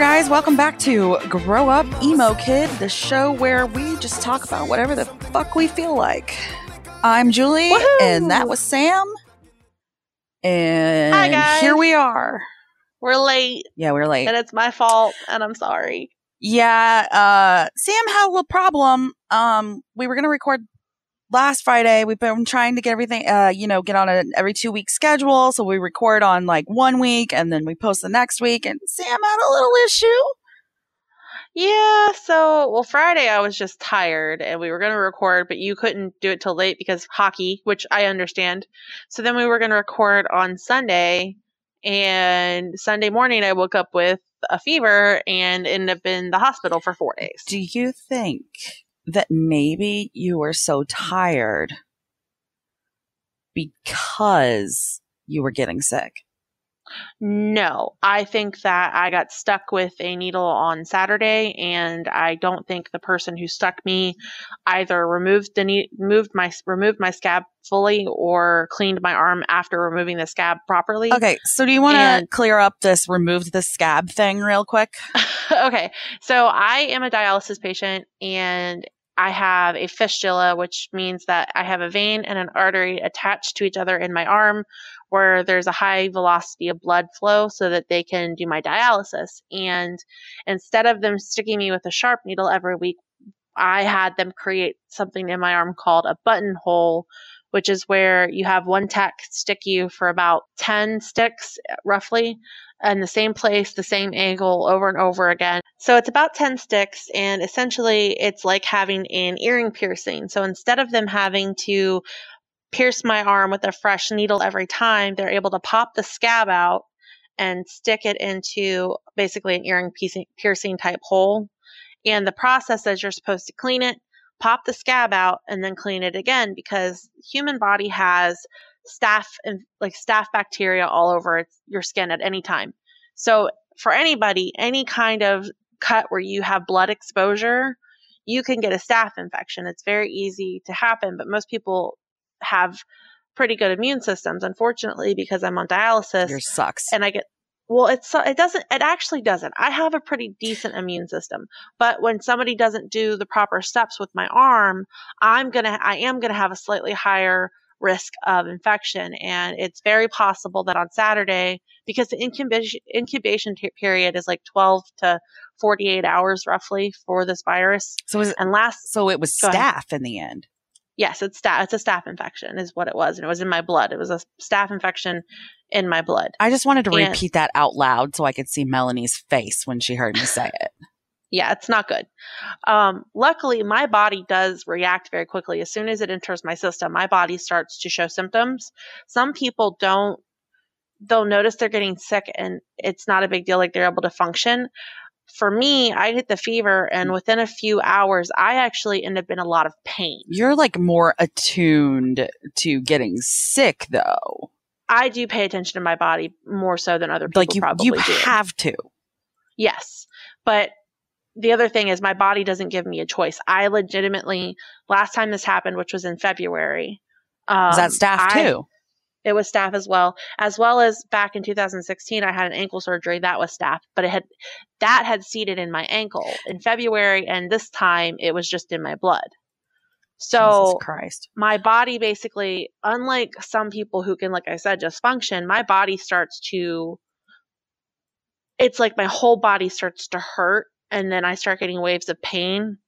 Guys. Welcome back to Grow Up Emo Kid, the show where we just talk about whatever the fuck we feel like. I'm Julie, Woohoo! and that was Sam. And Hi, guys. here we are. We're late, Yeah, we're late. and it's my fault, and I'm sorry. Yeah, uh, Sam had a little problem. Um, we were going to record last Friday. We've been trying to get everything, uh, you know, get on an every two week schedule. So we record on like one week and then we post the next week. And Sam had a little issue. Yeah, so well, Friday I was just tired, and we were going to record, but you couldn't do it till late because hockey, which I understand. So then we were going to record on Sunday, and Sunday morning I woke up with a fever and ended up in the hospital for four days. Do you think that maybe you were so tired because you were getting sick? No, I think that I got stuck with a needle on Saturday, and I don't think the person who stuck me either removed the ne- moved my removed my scab fully or cleaned my arm after removing the scab properly. Okay, so do you want to clear up this removed the scab thing real quick? okay, so I am a dialysis patient, and I have a fistula, which means that I have a vein and an artery attached to each other in my arm where there's a high velocity of blood flow so that they can do my dialysis. And instead of them sticking me with a sharp needle every week, I had them create something in my arm called a buttonhole, which is where you have one tech stick you for about 10 sticks uh, roughly in the same place, the same angle over and over again. So it's about 10 sticks, and essentially it's like having an earring piercing. So instead of them having to pierce my arm with a fresh needle every time, they're able to pop the scab out and stick it into basically an earring piecing- piercing type hole. And the process is you're supposed to clean it, pop the scab out, and then clean it again because human body has staph and like staph bacteria all over your skin at any time. So for anybody, any kind of cut where you have blood exposure, you can get a staph infection. It's very easy to happen, but most people have pretty good immune systems. Unfortunately, because I'm on dialysis Yours sucks. and I get well, it's it doesn't it actually doesn't. I have a pretty decent immune system, but when somebody doesn't do the proper steps with my arm, I'm gonna I am gonna have a slightly higher risk of infection, and it's very possible that on Saturday, because the incubation incubation t- period is like 12 to 48 hours roughly for this virus, so was and last so it was staph in the end. Yes, it's staph it's a staph infection is what it was, and it was in my blood. It was a staph infection in my blood. I just wanted to And- repeat that out loud so I could see Melanie's face when she heard me say it. yeah, it's not good. Um, luckily, my body does react very quickly. As soon as it enters my system, my body starts to show symptoms. Some people don't, they'll notice they're getting sick and it's not a big deal, like they're able to function. For me, I hit the fever, and within a few hours, I actually end up in a lot of pain. You're like more attuned to getting sick though. I do pay attention to my body more so than other people Like you probably you do. have to. Yes. But the other thing is my body doesn't give me a choice. I legitimately last time this happened, which was in February. Um, Is that staph I- too? It was staph as well, as well as back in 2016, I had an ankle surgery that was staph but it had that had seated in my ankle in February, and this time it was just in my blood. So Jesus Christ. my body basically, unlike some people who can, like I said, just function, my body starts to, it's like my whole body starts to hurt. And then I start getting waves of pain.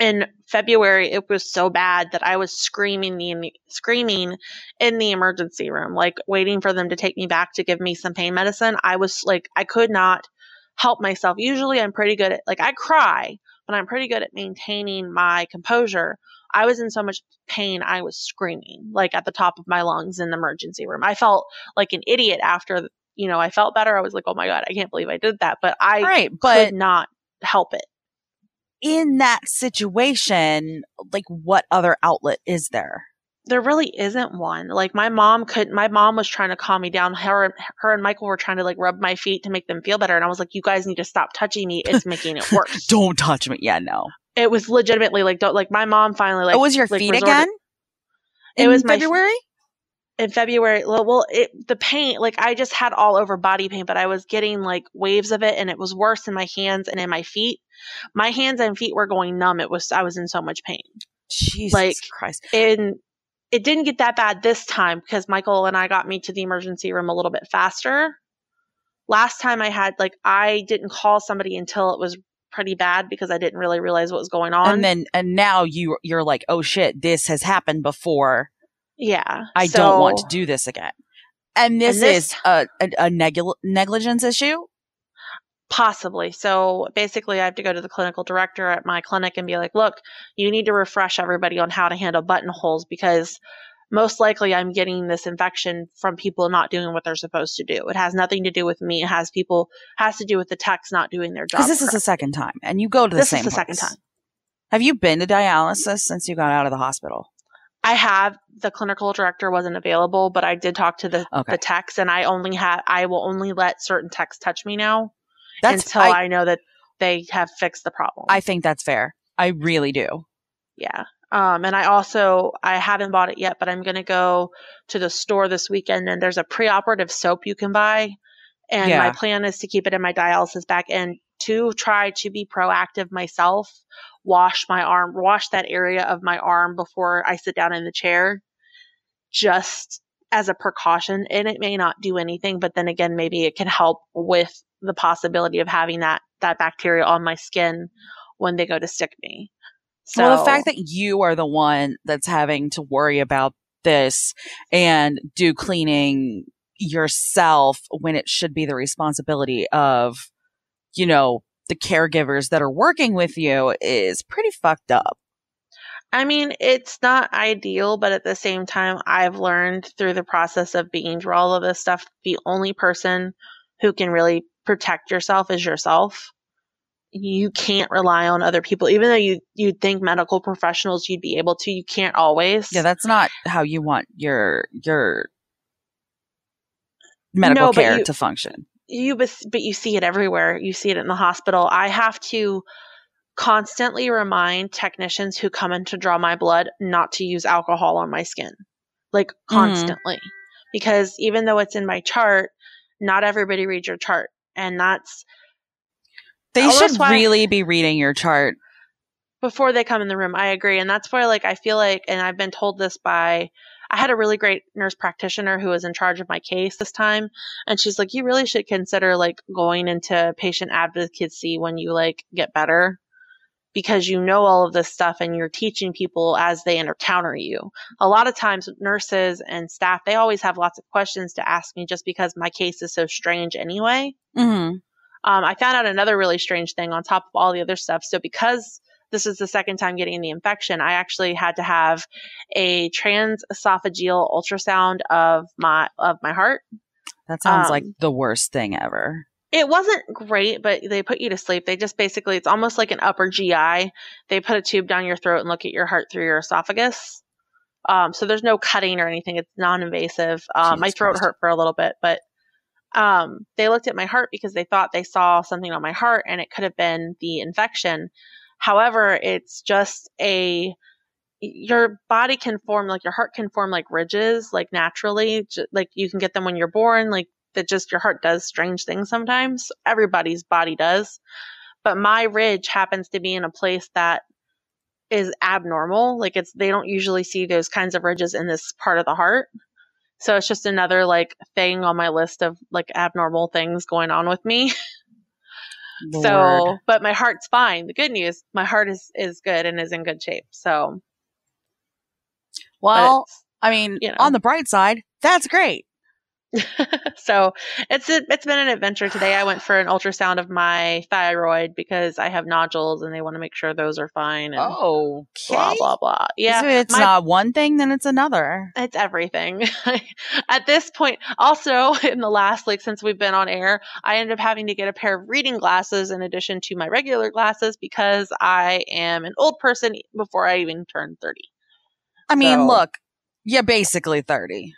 In February, it was so bad that I was screaming the screaming in the emergency room, like waiting for them to take me back to give me some pain medicine. I was like, I could not help myself. Usually, I'm pretty good at like I cry, but I'm pretty good at maintaining my composure. I was in so much pain, I was screaming like at the top of my lungs in the emergency room. I felt like an idiot after, you know, I felt better. I was like, oh my God, I can't believe I did that. But I Right, but could not help it. In that situation, like what other outlet is there? There really isn't one. Like my mom could, my mom was trying to calm me down. Her, her and Michael were trying to like rub my feet to make them feel better. And I was like, you guys need to stop touching me. It's making it worse. Don't touch me. Yeah, no. it was legitimately like, don't, like my mom finally like, It was your like, feet resorted- again? It In was my- February. In February, well, well it, the pain, like I just had all over body pain, but I was getting like waves of it and it was worse in my hands and in my feet. My hands and feet were going numb. It was, I was in so much pain. Jesus Like, Christ. And it didn't get that bad this time because Michael and I got me to the emergency room a little bit faster. Last time I had, like, I didn't call somebody until it was pretty bad because I didn't really realize what was going on. And then and now you you're like, oh shit, this has happened before. Yeah. I don't want to do this again. And this, And this- is a, a, a negli- negligence issue. Possibly. So basically, I have to go to the clinical director at my clinic and be like, look, you need to refresh everybody on how to handle buttonholes because most likely I'm getting this infection from people not doing what they're supposed to do. It has nothing to do with me. It has people, has to do with the techs not doing their job. Because this is the second time, and you go to the This same. is the second time. Have you been to dialysis since you got out of the hospital? I have the clinical director wasn't available, but I did talk to the, Okay. the techs and I only have, I will only let certain techs touch me now That's until I, I know that they have fixed the problem. I think that's fair. I really do. Yeah. Um, and I also I haven't bought it yet, but I'm gonna go to the store this weekend and there's a preoperative soap you can buy. And my plan is to keep it in my dialysis bag and to try to be proactive myself, wash my arm, wash that area of my arm before I sit down in the chair, just as a precaution. And it may not do anything, but then again, maybe it can help with the possibility of having that that bacteria on my skin when they go to stick me. So well, the fact that you are the one that's having to worry about this and do cleaning yourself when it should be the responsibility of, you know, the caregivers that are working with you is pretty fucked up. I mean, it's not ideal, but at the same time, I've learned through the process of being through all of this stuff, the only person who can really protect yourself is yourself. You can't rely on other people, even though you you'd think medical professionals you'd be able to. You can't always. Yeah, that's not how you want your your medical No, care you- to function. You but, you see it everywhere. You see it in the hospital. I have to constantly remind technicians who come in to draw my blood not to use alcohol on my skin. Like Mhm. constantly. Because even though it's in my chart not everybody reads your chart. And that's They Oh, should that's really be reading your chart. before they come in the room. I agree. And that's why like i feel like and i've been told this by i had a really great nurse practitioner who was in charge of my case this time and she's like you really should consider like going into patient advocacy when you like get better because you know all of this stuff and you're teaching people as they encounter you a lot of times nurses and staff they always have lots of questions to ask me just because my case is so strange anyway Mm-hmm. um, I found out another really strange thing on top of all the other stuff. So because this is the second time getting the infection, I actually had to have a transesophageal ultrasound of my of my heart. That sounds like Um, the worst thing ever. It wasn't great, but they put you to sleep. They just basically it's almost like an upper GI. They put a tube down your throat and look at your heart through your esophagus. Um, so there's no cutting or anything. It's non-invasive. Um, my throat Christ. hurt for a little bit, but um, they looked at my heart because they thought they saw something on my heart and it could have been the infection. However, it's just a your body can form like your heart can form like ridges like naturally like you can get them when you're born like that just your heart does strange things sometimes. Everybody's body does. But my ridge happens to be in a place that is abnormal. Like it's they don't usually see those kinds of ridges in this part of the heart. So it's just another like thing on my list of like abnormal things going on with me Lord. so but my heart's fine the good news my heart is is good and is in good shape so well, I mean, you know. on the bright side, that's great. so it's a, it's been an adventure today. I went for an ultrasound of my thyroid because I have nodules and they want to make sure those are fine and Oh, okay. blah blah blah. Yeah, if it's my- not one thing, then it's another. it's everything. At this point, also in the last like since we've been on air, I ended up having to get a pair of reading glasses in addition to my regular glasses because I am an old person before I even turned 30. I mean, So- look, you're basically 30.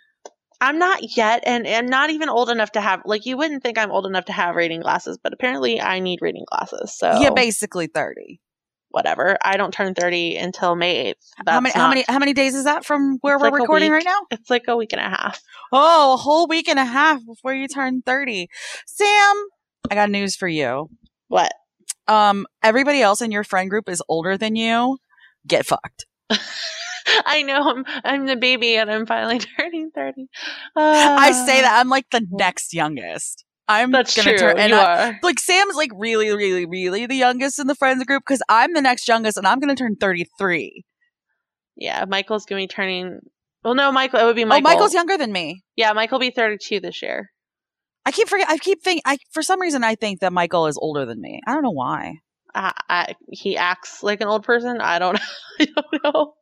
I'm not yet, and I'm not even old enough to have like you wouldn't think I'm old enough to have reading glasses, but apparently I need reading glasses. So You're basically 30. whatever. I don't turn 30 until May 8th. how many? How many? How many days is that from where we're like recording right now? It's like a week and a half. Oh, a whole week and a half before you turn thirty. Sam, I got news for you. What? Um, everybody else in your friend group is older than you. Get fucked. I know I'm, I'm the baby and I'm finally turning 30. I say Ah, that I'm like the next youngest. I'm That's gonna true. turn, and you I- are. like Sam's like really, really, really the youngest in the friends group because I'm the next youngest and I'm gonna turn 33. Yeah, Michael's going to be turning. Well, no, Michael. It would be Michael. Oh, Michael's younger than me. Yeah, Michael will be 32 this year. I keep forget. I keep think. I for some reason I think that Michael is older than me. I don't know why. I, I, he acts like an old person. I don't. I don't know.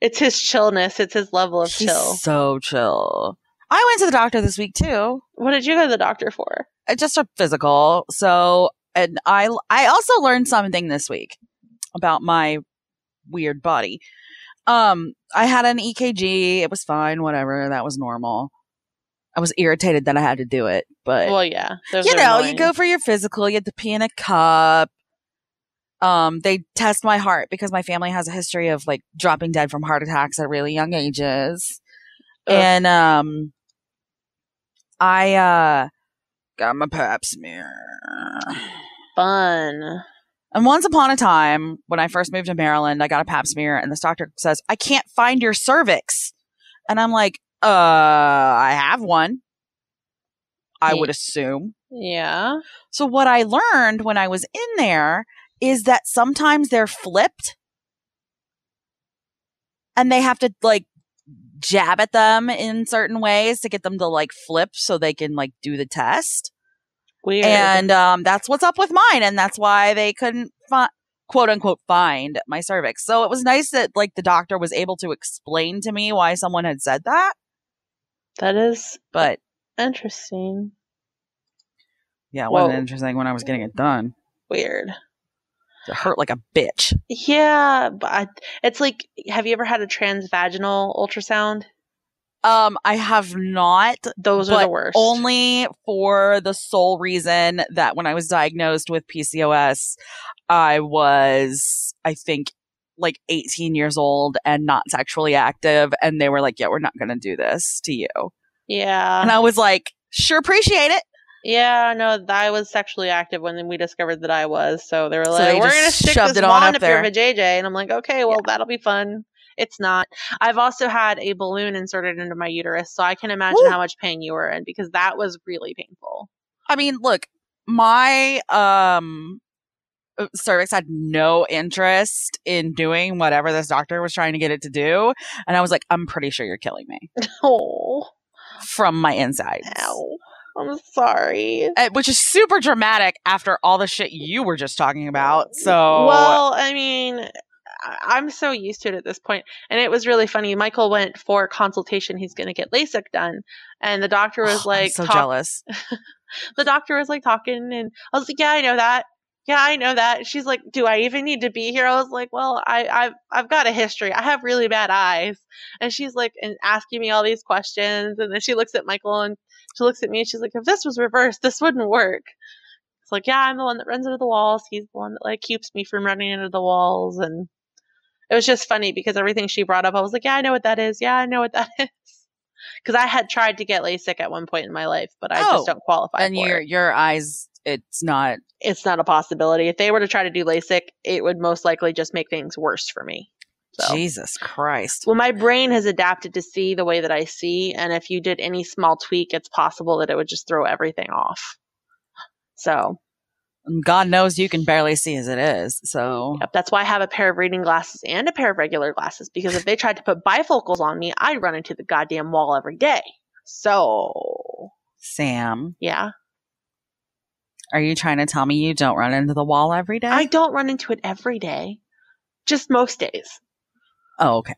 It's his chillness. It's his level of He's chill. so chill. I went to the doctor this week too. What did you go to the doctor for? Uh, Just a physical. So, and I I also learned something this week about my weird body. Um, I had an EKG. It was fine. Whatever. That was normal. I was irritated that I had to do it, but Well, yeah. those you are know, you go for your physical, you have to pee in a cup. Um, they test my heart because my family has a history of like dropping dead from heart attacks at really young ages. Ugh. And um I uh got my pap smear. fun. And once upon a time, when I first moved to Maryland, I got a pap smear and this doctor says, I can't find your cervix. And I'm like, uh, I have one. I would assume. Yeah. So what I learned when I was in there is that sometimes they're flipped and they have to like jab at them in certain ways to get them to like flip so they can like do the test. Weird. And um that's what's up with mine and that's why they couldn't fi- quote unquote find my cervix. So it was nice that like the doctor was able to explain to me why someone had said that, that is but interesting. yeah, it wasn't interesting when I was getting it done. Weird. Hurt like a bitch. Yeah, but I, it's like, have you ever had a transvaginal ultrasound? Um, I have not, Those are the worst. only for the sole reason that when I was diagnosed with PCOS, I was, I think, like 18 years old and not sexually active. And they were like, yeah, we're not going to do this to you. yeah. And I was like, sure, appreciate it. Yeah, no, I was sexually active when we discovered that I was. So they were So like, they "We're gonna stick this it on wand up up your there. vajayjay," and I'm like, "Okay, well, that'll be fun." It's not. I've also had a balloon inserted into my uterus, so I can imagine Woo. how much pain you were in because that was really painful. I mean, look, my, um, uh, cervix had no interest in doing whatever this doctor was trying to get it to do. And I was like, I'm pretty sure you're killing me Oh, from my insides. ow! I'm sorry. Uh, which is super dramatic after all the shit you were just talking about. So, well, I mean, I'm so used to it at this point, and it was really funny. Michael went for consultation. He's going to get LASIK done, and the doctor was Oh, I'm like, so talk- jealous. the doctor was like talking and I was like, Yeah, I know that. Yeah, I know that. She's like, Do I even need to be here? I was like, Well, I, I've I've got a history. I have really bad eyes. And she's like and asking me all these questions and then she looks at Michael and she looks at me and she's like, If this was reversed, this wouldn't work. It's like, Yeah, I'm the one that runs into the walls. He's the one that like keeps me from running into the walls and it was just funny because everything she brought up, I was like, Yeah, I know what that is. Yeah, I know what that is. Because I had tried to get LASIK at one point in my life, but I Oh, just don't qualify and for your it your eyes, it's not. it's not a possibility. If they were to try to do LASIK, it would most likely just make things worse for me. So. Jesus Christ. Well, my brain has adapted to see the way that I see, and if you did any small tweak, it's possible that it would just throw everything off. So, God knows you can barely see as it is. So, yep, that's why I have a pair of reading glasses and a pair of regular glasses because if they tried to put bifocals on me, I'd run into the goddamn wall every day. So, Sam, yeah, are you trying to tell me you don't run into the wall every day? I don't run into it every day, just most days. Oh, okay.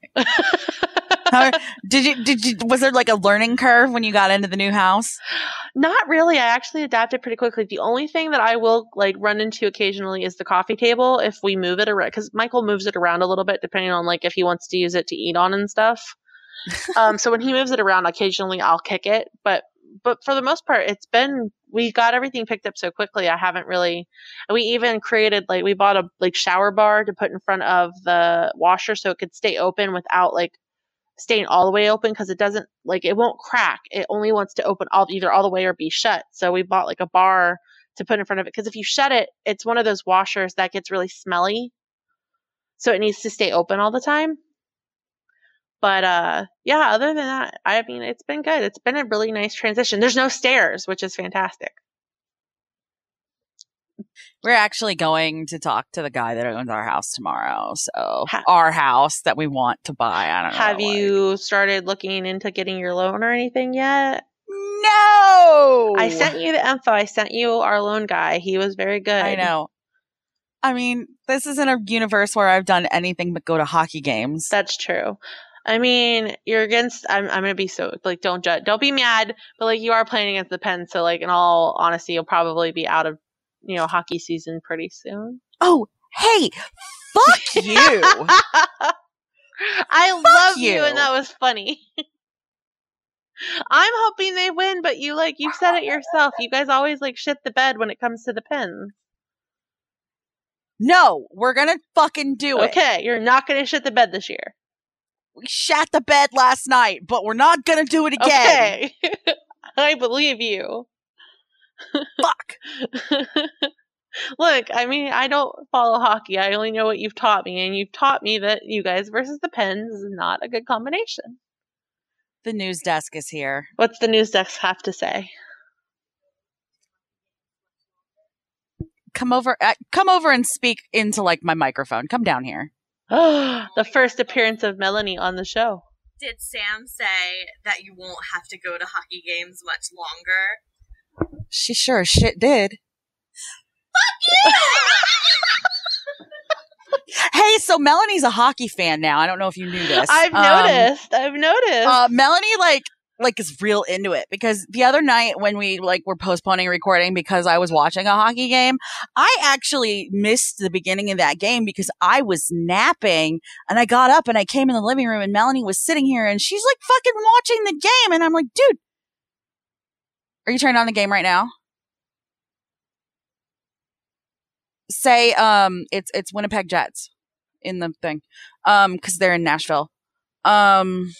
How, did you did you was there like a learning curve when you got into the new house? Not really. I actually adapted pretty quickly. The only thing that I will like run into occasionally is the coffee table if we move it around because Michael moves it around a little bit depending on like if he wants to use it to eat on and stuff. um, so when he moves it around, occasionally I'll kick it, but but for the most part, it's been we got everything picked up so quickly. I haven't really. We even created like we bought a like shower bar to put in front of the washer so it could stay open without like staying all the way open because it doesn't like it won't crack. It only wants to open all either all the way or be shut. So we bought like a bar to put in front of it because if you shut it, it's one of those washers that gets really smelly. So it needs to stay open all the time. But uh yeah, other than that, I mean it's been good. It's been a really nice transition. There's no stairs, which is fantastic. We're actually going to talk to the guy that owns our house tomorrow. So Ha- our house that we want to buy. I don't know. Have like- you started looking into getting your loan or anything yet? No. I sent you the info. I sent you our loan guy. He was very good. I know. I mean, this isn't a universe where I've done anything but go to hockey games. That's true. I mean, you're against. I'm. I'm gonna be so like. Don't judge. Don't be mad. But like, you are playing against the Pens. So like, in all honesty, you'll probably be out of you know hockey season pretty soon. oh, hey, fuck you. I love you. you. and that was funny. I'm hoping they win, but you like you said it yourself. You guys always like shit the bed when it comes to the Pens. no, we're gonna fucking do it. Okay, you're not gonna shit the bed this year. We shat the bed last night, but we're not gonna do it again. Okay, I believe you. Fuck. Look, I mean, I don't follow hockey. I only know what you've taught me, and you've taught me that you guys versus the Pens is not a good combination. The news desk is here. What's the news desk have to say? Come over. Uh, come over and speak into like my microphone. Come down here. the first appearance of Melanie on the show. Did Sam say that you won't have to go to hockey games much longer? She sure shit did. Fuck you! hey, so Melanie's a hockey fan now. I don't know if you knew this. I've Um, noticed. I've noticed. uh, Melanie like like is real into it because the other night when we like were postponing recording because I was watching a hockey game, I actually missed the beginning of that game because I was napping and I got up and I came in the living room and Melanie was sitting here and she's like fucking watching the game and I'm like, dude, are you turning on the game right now? Say um it's it's Winnipeg Jets in the thing. Um cuz they're in Nashville. Um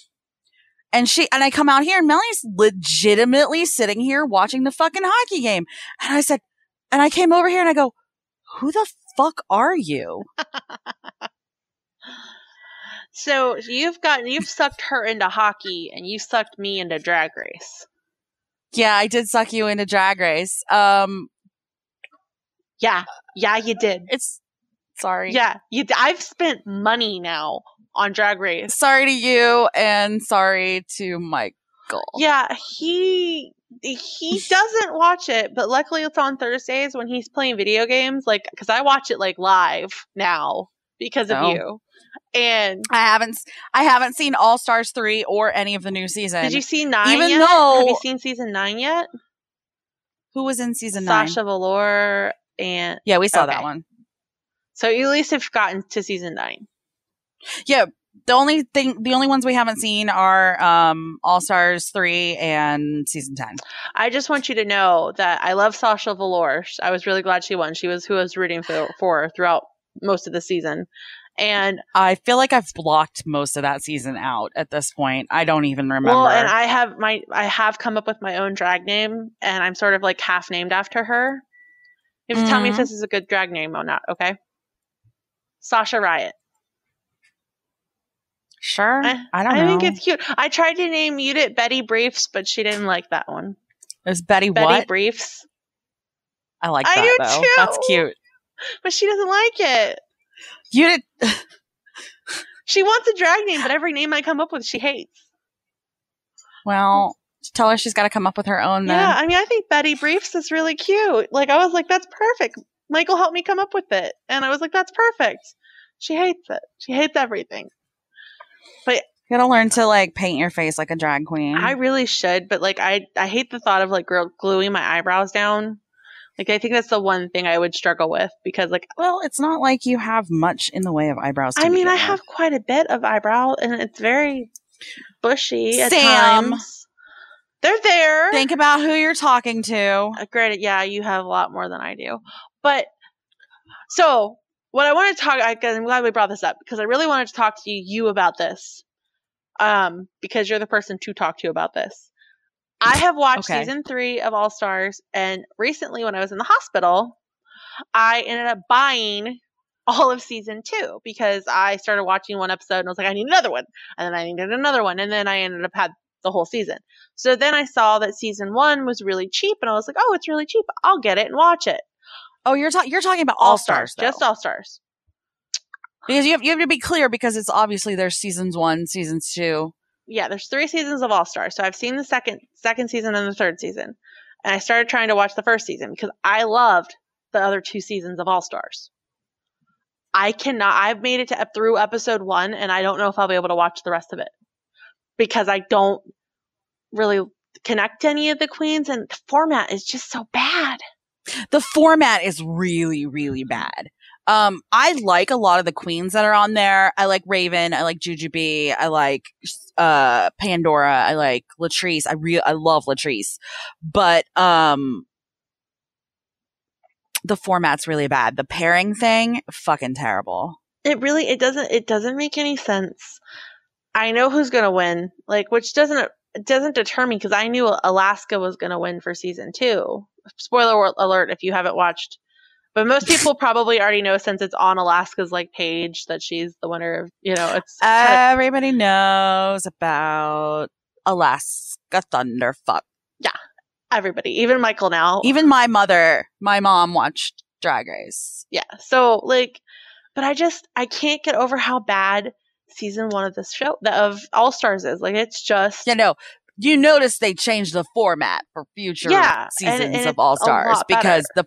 and she and I come out here and Melanie's legitimately sitting here watching the fucking hockey game. And I said, and I came over here and I go, who the fuck are you? so you've gotten you've sucked her into hockey, and you sucked me into drag race. Yeah, I did suck you into drag race. Um, Yeah, yeah, you did. it's sorry. Yeah, you. d- I've spent money now on drag race. Sorry to you and sorry to Michael. Yeah, he he doesn't watch it, but luckily it's on Thursdays when he's playing video games. Like, because I watch it like live now because of Oh. you. And I haven't I haven't seen All Stars 3 or any of the new season. did you see nine even yet? though- Have you seen season nine yet? Who was in season 9? Sasha Velour and Yeah, we saw Okay. that one. so you at least have gotten to season nine. Yeah, the only thing the only ones we haven't seen are um All Stars 3 and season 10. I just want you to know that I love Sasha Velour. I was really glad she won. She was who I was rooting for, for throughout most of the season. And I feel like I've blocked most of that season out at this point. I don't even remember. well, and I have my I have come up with my own drag name, and I'm sort of like half named after her. You have to tell me if Mhm. this is a good drag name or not. Okay, Sasha Riot. Sure. I- I, don't know. I know. think it's cute. I tried to name Udit Betty Briefs, but she didn't like that one. There's Betty, Betty what? Briefs, I like I that do though. too. That's cute. but she doesn't like it. You did She wants a drag name, but every name I come up with, she hates. well. Tell her she's got to come up with her own. Then. Yeah, I mean, I think Betty Briefs is really cute. Like, I was like, that's perfect. Michael helped me come up with it. And I was like, that's perfect. She hates it. She hates everything. But you gotta learn to like paint your face like a drag queen. I really should, but like, I, I hate the thought of like girl gluing my eyebrows down. Like, I think that's the one thing I would struggle with because, like, well, it's not like you have much in the way of eyebrows. To I mean, I with. have quite a bit of eyebrow and it's very bushy at Sam. times. They're there. Think about who you're talking to. Uh, Granted, yeah, you have a lot more than I do. But so what I want to talk, I, I'm glad we brought this up because I really wanted to talk to you about this. Um, because you're the person to talk to about this. I have watched Okay. season three of All Stars, and recently when I was in the hospital, I ended up buying all of season two because I started watching one episode and I was like, I need another one. And then I needed another one. And then I ended up had the whole season. So then I saw that season one was really cheap and I was like, oh, it's really cheap. I'll get it and watch it. Oh, you're talking you're talking about All Stars, Just All Stars. because you have you have to be clear because it's obviously there's seasons one, seasons two. Yeah, there's three seasons of All Stars. So I've seen the second second season and the third season. And I started trying to watch the first season because I loved the other two seasons of All Stars. I cannot I've made it to through episode 1 and I don't know if I'll be able to watch the rest of it because I don't really connect to any of the queens and the format is just so bad. The format is really really bad. Um, I like a lot of the queens that are on there. I like Raven. I like Jujubee. I like uh Pandora. I like Latrice. I real I love Latrice, but um, the format's really bad. The pairing thing, fucking terrible. It really it doesn't it doesn't make any sense. I know who's to win, like which doesn't doesn't deter me because I knew Alaska was going to win for season 2. Spoiler alert if you haven't watched. But most people probably already know since it's on Alaska's like page that she's the winner of, you know, it's Everybody knows about Alaska Thunderfuck. Yeah, everybody, even Michael now. Even my mother, my mom watched Drag Race. yeah. So like but I just I can't get over how bad season 1 of this show the, of All Stars is. Like it's just You know, you notice they changed the format for future Yeah, seasons and it's of All Stars because the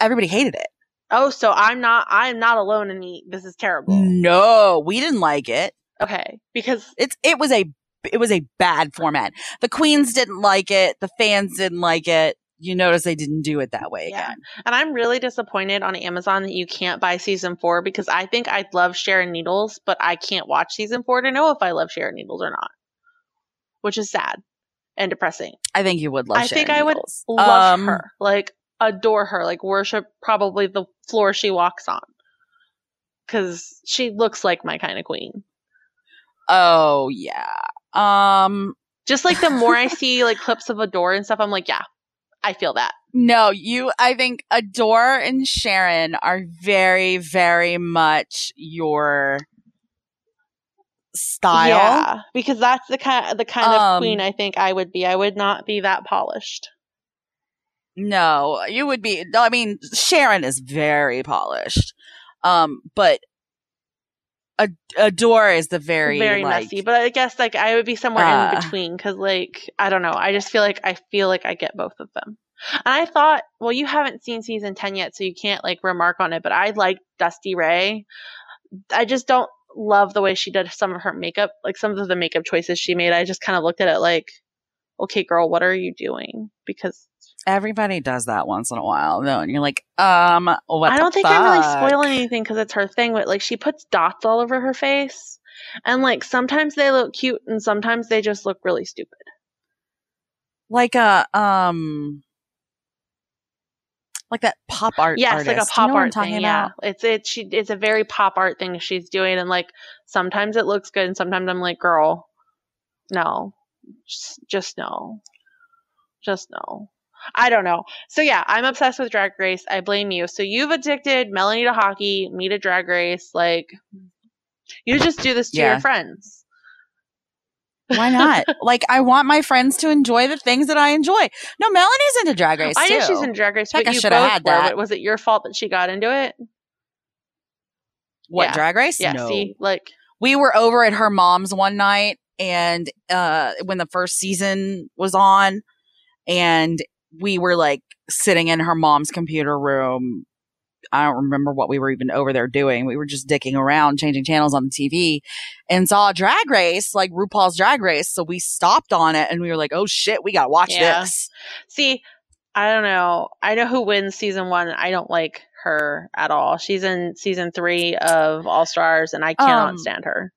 everybody hated it. Oh, so I'm not I'm not alone in the this is terrible. No, we didn't like it. Okay. Because It's it was a it was a bad format. The queens didn't like it. The fans didn't like it. You notice they didn't do it that way Yeah. again. and I'm really disappointed on Amazon that you can't buy season 4 because I think I'd love Sharon Needles, but I can't watch season 4 to know if I love Sharon Needles or not. Which is sad and depressing. I think you would love. I think Sharon I would Love Um, her. Like adore her. Like worship probably the floor she walks on. Cuz she looks like my kind of queen. Oh yeah. Um. Just like the more I see like clips of Adore and stuff, I'm like, yeah, I feel that. No, you. I think Adore and Sharon are very, very much your style. Yeah, because that's the kind the kind of Um, queen I think I would be. I would not be that polished. No, you would be. No, I mean, Sharon is very polished. Um, but Ad- Adore is the very Very, like, messy, but I guess like I would be somewhere in Uh. between because like I don't know. I just feel like I feel like I get both of them. And I thought, well, you haven't seen season ten yet, so you can't like remark on it. But I like Dusty Ray. I just don't love the way she did some of her makeup, like some of the makeup choices she made. I just kind of looked at it like, okay, girl, what are you doing? Because everybody does that once in a while. No, and you're like, um, what? I don't think I'm really spoiling anything because it's her thing, but like she puts dots all over her face, and like sometimes they look cute and sometimes they just look really stupid. like a um, like that pop art. yes, artist. like a Do you pop know art thing. Yeah, it's it. She it's a very pop art thing she's doing, and like sometimes it looks good, and sometimes I'm like, girl, no, just, just no, just no. I don't know. So yeah, I'm obsessed with Drag Race. I blame you. So you've addicted Melanie to hockey, me to Drag Race. Like, you just do this to Yeah. your friends. Why not? like, I want my friends to enjoy the things that I enjoy. No, Melanie's into Drag Race I too. know she's in Drag Race, Heck, but I you both had were. that. But was it your fault that she got into it? what yeah. Drag Race? Yeah. no. See, like, we were over at her mom's one night and uh when the first season was on and we were like sitting in her mom's computer room I don't remember what we were even over there doing. We were just dicking around, changing channels on the TV and saw a drag race, like RuPaul's drag race. So we stopped on it and we were like, oh shit, we gotta watch Yeah. this. see, I don't know. I know who wins season one. I don't like her at all. She's in season three of All Stars, and I cannot Um, stand her.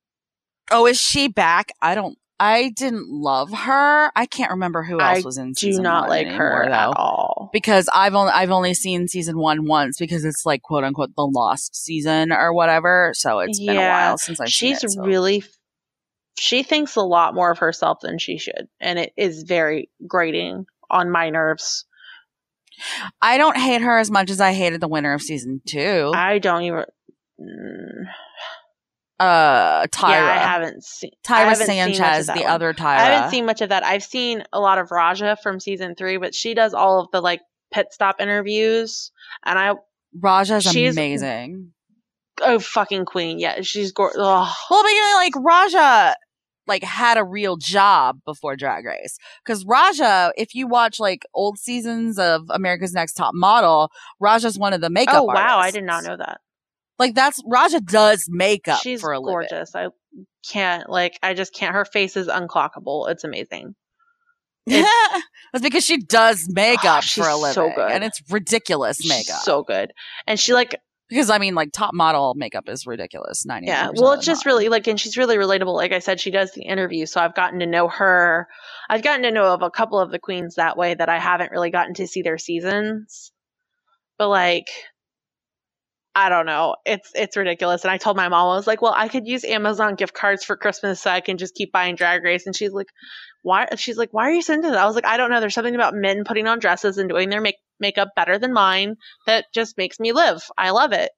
Oh, is she back? I don't I didn't love her. I can't remember who else I was in Season Do not like her anymore, at all. Because I've only I've only seen season one once because it's like quote unquote the lost season or whatever. So it's been a while since I've seen She's it. so- really she thinks a lot more of herself than she should, and it is very grating on my nerves. I don't hate her as much as I hated the winner of season two. I don't even. Mm, uh, Tyra. Yeah, I haven't seen Tyra haven't seen Sanchez, that the one. other Tyra. I haven't seen much of that. I've seen a lot of Raja from season three, but she does all of the like pit stop interviews, and I Raja's she's- amazing. oh fucking queen, yeah, she's gorgeous. Well, because like Raja, like had a real job before Drag Race. Because Raja, if you watch like old seasons of America's Next Top Model, Raja's one of the makeup. Oh wow, I did not know that. Like that's Raja does makeup She's for a living. gorgeous. I can't like I just can't. Her face is unclockable. It's amazing. That's because she does makeup ah, she's for a living, so good. and it's ridiculous She's makeup. so good, and she like because I mean, like top model makeup is ridiculous. Ninety. yeah. Well, it's just really like, and she's really relatable. Like I said, she does the interview, so I've gotten to know her. I've gotten to know of a couple of the queens that way that I haven't really gotten to see their seasons. But like, I don't know. It's it's ridiculous. And I told my mom, I was like, well, I could use Amazon gift cards for Christmas so I can just keep buying Drag Race. And she's like, why? She's like, why are you sending that? I was like, I don't know. There's something about men putting on dresses and doing their make makeup better than mine that just makes me live. I love it.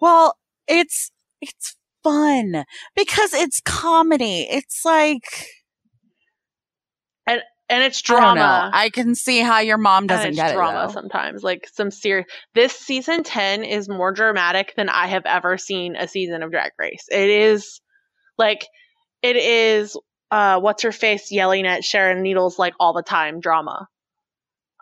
Well, it's it's fun because it's comedy. It's like And it's I don't know. drama. I can see how your mom doesn't it's get drama it. Sometimes. Like some serious. This season ten is more dramatic than I have ever seen a season of Drag Race. It is like it is. Uh, what's her face yelling at Sharon Needles like all the time? Drama.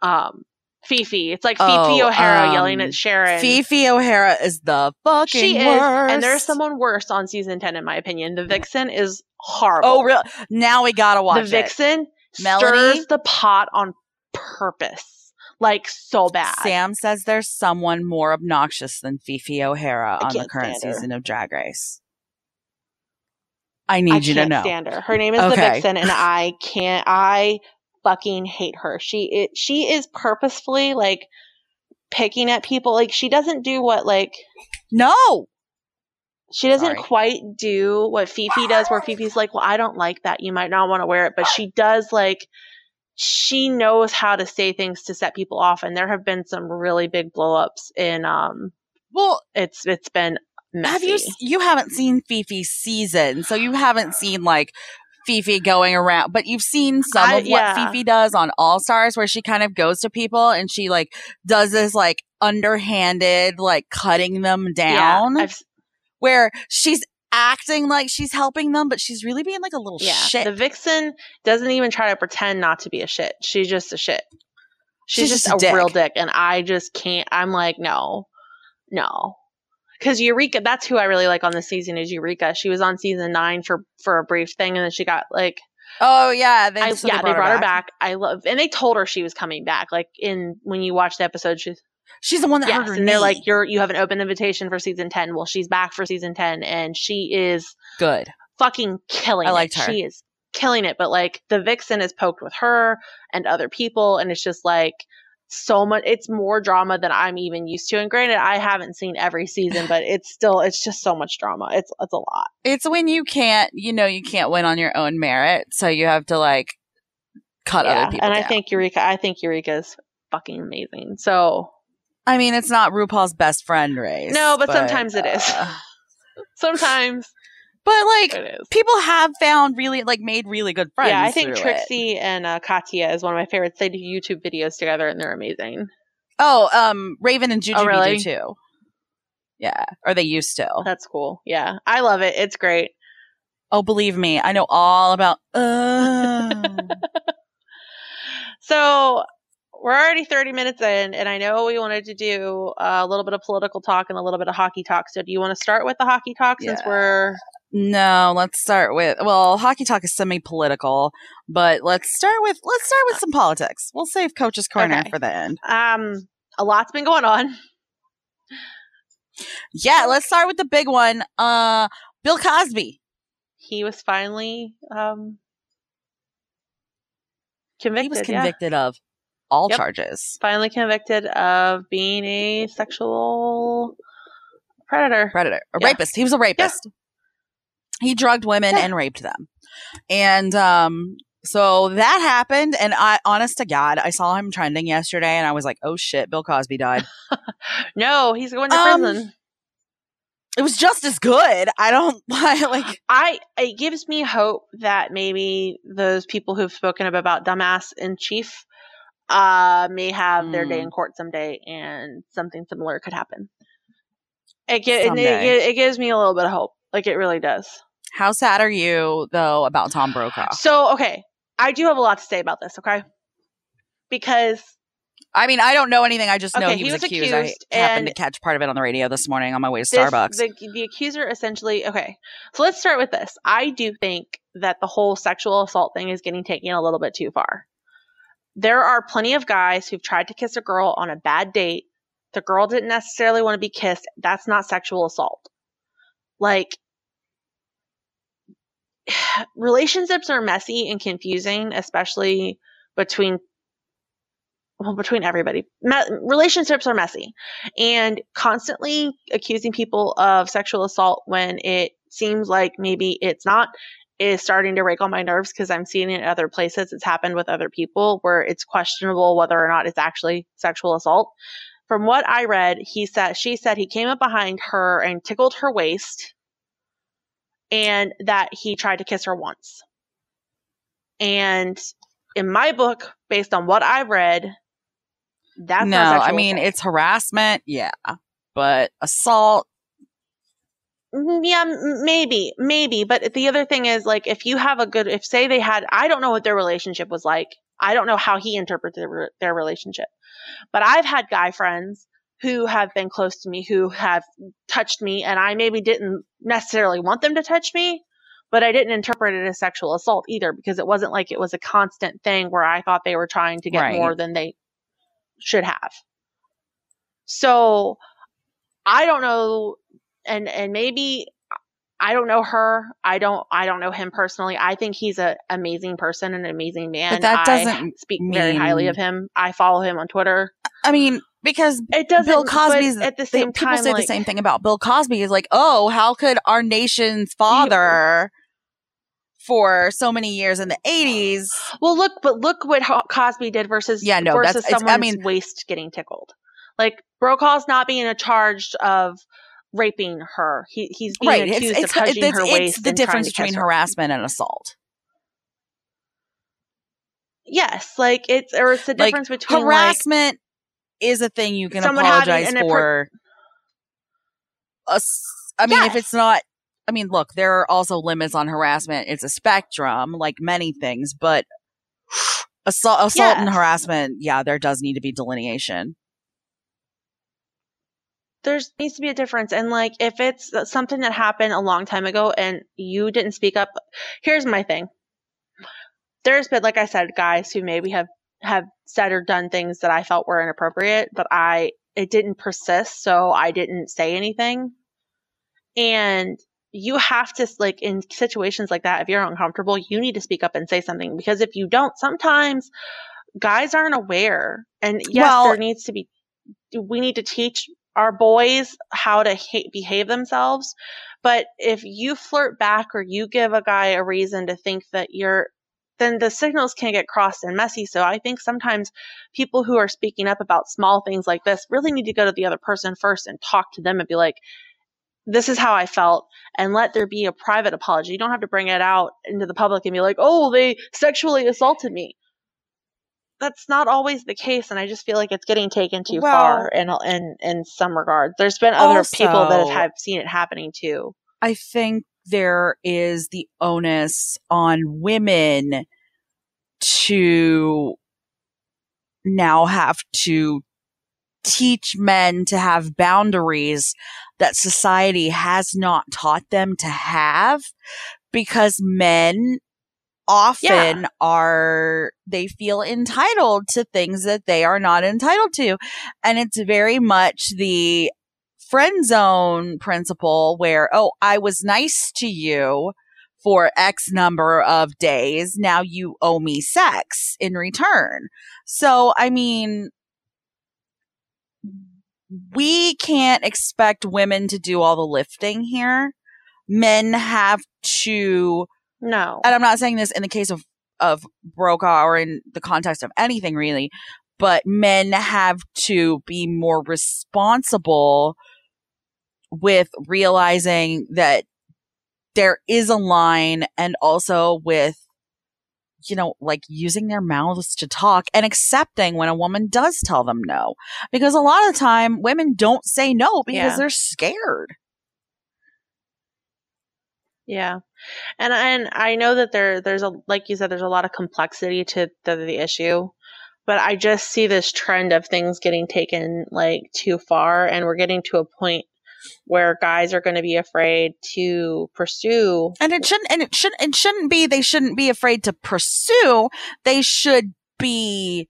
Um, Phi Phi. It's like Phi Phi Oh, O'Hara um, yelling at Sharon. Phi Phi O'Hara is the fucking she is, and there's someone worse on season ten, in my opinion. The Vixen is horrible. Oh, real? Now we gotta watch the it. Vixen Melanie? stirs the pot on purpose, like so bad. Sam says there's someone more obnoxious than Phi Phi O'Hara I on the can't current stand her. season of Drag Race. I I need you to can't know. stand her. Her name is the Okay. Vixen, and I can't. I fucking hate her. She it, she is purposefully like picking at people. Like she doesn't do what like No, she doesn't Sorry. quite do what Phi Phi does. Where Phi Phi's like, well, I don't like that. You might not want to wear it, but she does like. She knows how to say things to set people off, and there have been some really big blowups in. Um, well, it's it's been messy. have you? You haven't seen Phi Phi's season, so you haven't seen like Phi Phi going around, but you've seen some I- of what yeah. Phi Phi does on All Stars, where she kind of goes to people and she like does this like underhanded, like cutting them down, Yeah, I've, where she's acting like she's helping them, but she's really being like a little yeah. shit. The vixen doesn't even try to pretend not to be a shit. She's just a shit. She's, She's just, just a a real dick. dick, and I just can't. I'm like, no, no, because Eureka. That's who I really like on this season is Eureka. She was on season nine for for a brief thing, and then she got like, oh yeah, they, I, so yeah, they brought her back. I love, and they told her she was coming back. Like in when you watch the episode, she's She's the one that yes, hurt her and they're knee. like, you're you have an open invitation for season ten. Well, she's back for season ten, and she is good. fucking killing I liked it. her. She is killing it. But like the vixen is poked with her and other people, and it's just like so much. It's more drama than I'm even used to. And granted, I haven't seen every season, but it's still it's just so much drama. It's it's a lot. It's when you can't, you know, you can't win on your own merit, so you have to like cut yeah, other people. and I down. think Eureka. I think Eureka is fucking amazing. So I mean, it's not RuPaul's best friend race. No, but sometimes it is. uh, sometimes but like, people have found really like made really good friends. Yeah, I think through it. Trixie and uh, Katya is one of my favorites. They do YouTube videos together, and they're amazing. Oh, um, Raven and Juju Oh, really? do too. Yeah, or they used to. That's cool. Yeah, I love it. It's great. Oh, believe me, I know all about. Uh, So we're already 30 minutes in, and I know we wanted to do uh, a little bit of political talk and a little bit of hockey talk. So do you want to start with the hockey talk since Yeah. we're no, let's start with. Well, hockey talk is semi-political, but let's start with let's start with some politics. We'll save Coach's Corner Okay. for the end. um a lot's been going on. Yeah, let's start with the big one. Uh, Bill Cosby. He was finally um convicted. he was yeah. convicted of all Yep. charges. Finally convicted of being a sexual predator. Predator, a Yeah. rapist. He was a rapist. He drugged women Yeah. and raped them. And um so that happened and I honest to God, I saw him trending yesterday and I was like, "Oh shit, Bill Cosby died." No, he's going to Um, prison. it was just as good. I don't like I it gives me hope that maybe those people who've spoken up about dumbass in chief uh may have their day Mm. in court someday and something similar could happen. It, gi- it, it, it gives me a little bit of hope. Like it really does. how sad are you though about Tom Brokaw? So, okay, I do have a lot to say about this, okay? Because I mean, I don't know anything. I just know Okay, he was, was accused. accused, I happened to catch part of it on the radio this morning on my way to this- Starbucks. the, the accuser essentially, okay, so let's start with this. I do think that the whole sexual assault thing is getting taken a little bit too far. There are plenty of guys who've tried to kiss a girl on a bad date. The girl didn't necessarily want to be kissed. That's not sexual assault. Like, relationships are messy and confusing, especially between well, between everybody. Me- relationships are messy, and constantly accusing people of sexual assault when it seems like maybe it's not is starting to rake on my nerves because I'm seeing it in other places. It's happened with other people where it's questionable whether or not it's actually sexual assault. From what I read, he said she said he came up behind her and tickled her waist and that he tried to kiss her once. And in my book, based on what I read, that's no, I mean assault. it's harassment, yeah, but assault. Mm, yeah, maybe, maybe. But the other thing is, like, if you have a good, if say they had, I don't know what their relationship was like. I don't know how he interpreted their, their relationship. But I've had guy friends who have been close to me who have touched me, and I maybe didn't necessarily want them to touch me, but I didn't interpret it as sexual assault either because it wasn't like it was a constant thing where I thought they were trying to get Right. more than they should have. So I don't know and and maybe I don't know her. I don't I don't know him personally. I think he's an amazing person and an amazing man. that doesn't speak very highly of him. I follow him on Twitter. I mean, because It doesn't Bill but Cosby's at the same people time say like, the same thing about Bill Cosby. Is like, oh, how could our nation's father for so many years in the eighties? Well, look, but look what Cosby did versus Yeah, no, versus that's- it's- I mean- waist getting tickled. Like Brokaw's not being a charged of raping her. He he's being Right, it's accused it's, of touching it's, her it's the difference between her. harassment and assault. Yes, like it's or it's the Like, difference between like Harassment is a thing you can having apologize appro- for. Ass- I mean, if it's not, I mean, look, there are also limits on harassment. It's a spectrum, like many things, but assault, assault and harassment, yeah, there does need to be delineation. There's needs to be a difference. And like if it's something that happened a long time ago and you didn't speak up here's my thing. There's been like i said guys who maybe have have said or done things that i felt were inappropriate but i it didn't persist so i didn't say anything. And you have to like in situations like that if you're uncomfortable you need to speak up and say something. Because if you don't sometimes guys aren't aware. And yes Well- there needs to be we need to teach our boys how to ha- behave themselves but if you flirt back or you give a guy a reason to think that you're then the signals can get crossed and messy so i think sometimes people who are speaking up about small things like this really need to go to the other person first and talk to them and be like this is how I felt, and let there be a private apology. You don't have to bring it out into the public and be like, oh, they sexually assaulted me. That's not always the case, and I just feel like it's getting taken too Well- far in, in in some regards. There's been other people that have, have seen it happening too. I think there is the onus on women to now have to teach men to have boundaries that society has not taught them to have because men often are they feel entitled to things that they are not entitled to and it's very much the friend zone principle where oh i was nice to you for X number of days. Now you owe me sex in return. So, I mean, we can't expect women to do all the lifting here. Men have to, No. and I'm not saying this in the case of, of Brokaw or in the context of anything really, but men have to be more responsible with realizing that there is a line and also with you know like using their mouths to talk and accepting when a woman does tell them no because a lot of the time women don't say no because Yeah. they're scared Yeah. And and I know that there there's a like you said there's a lot of complexity to the, the issue, but I just see this trend of things getting taken like too far and we're getting to a point where guys are going to be afraid to pursue and it shouldn't and it shouldn't it shouldn't be they shouldn't be afraid to pursue they should be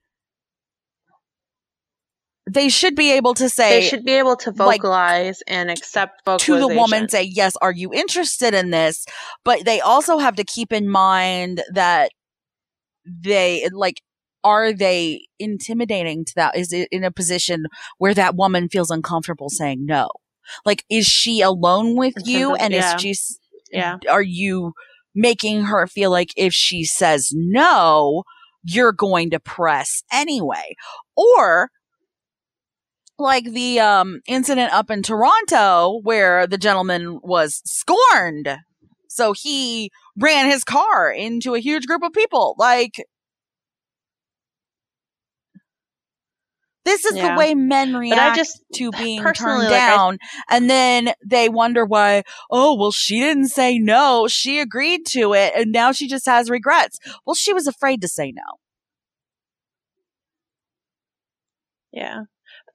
they should be able to say they should be able to like, vocalize and accept to the woman say yes are you interested in this? But they also have to keep in mind that they like are they intimidating to that? Is it in a position where that woman feels uncomfortable saying no? Like is she alone with you? and yeah. is she yeah. are you making her feel like if she says no you're going to press anyway? Or like the um incident up in Toronto where the gentleman was scorned. So he ran his car into a huge group of people. Like this is Yeah. the way men But react I just to being turned like, I- down and then they wonder why oh well she didn't say no she agreed to it and now she just has regrets well she was afraid to say no Yeah.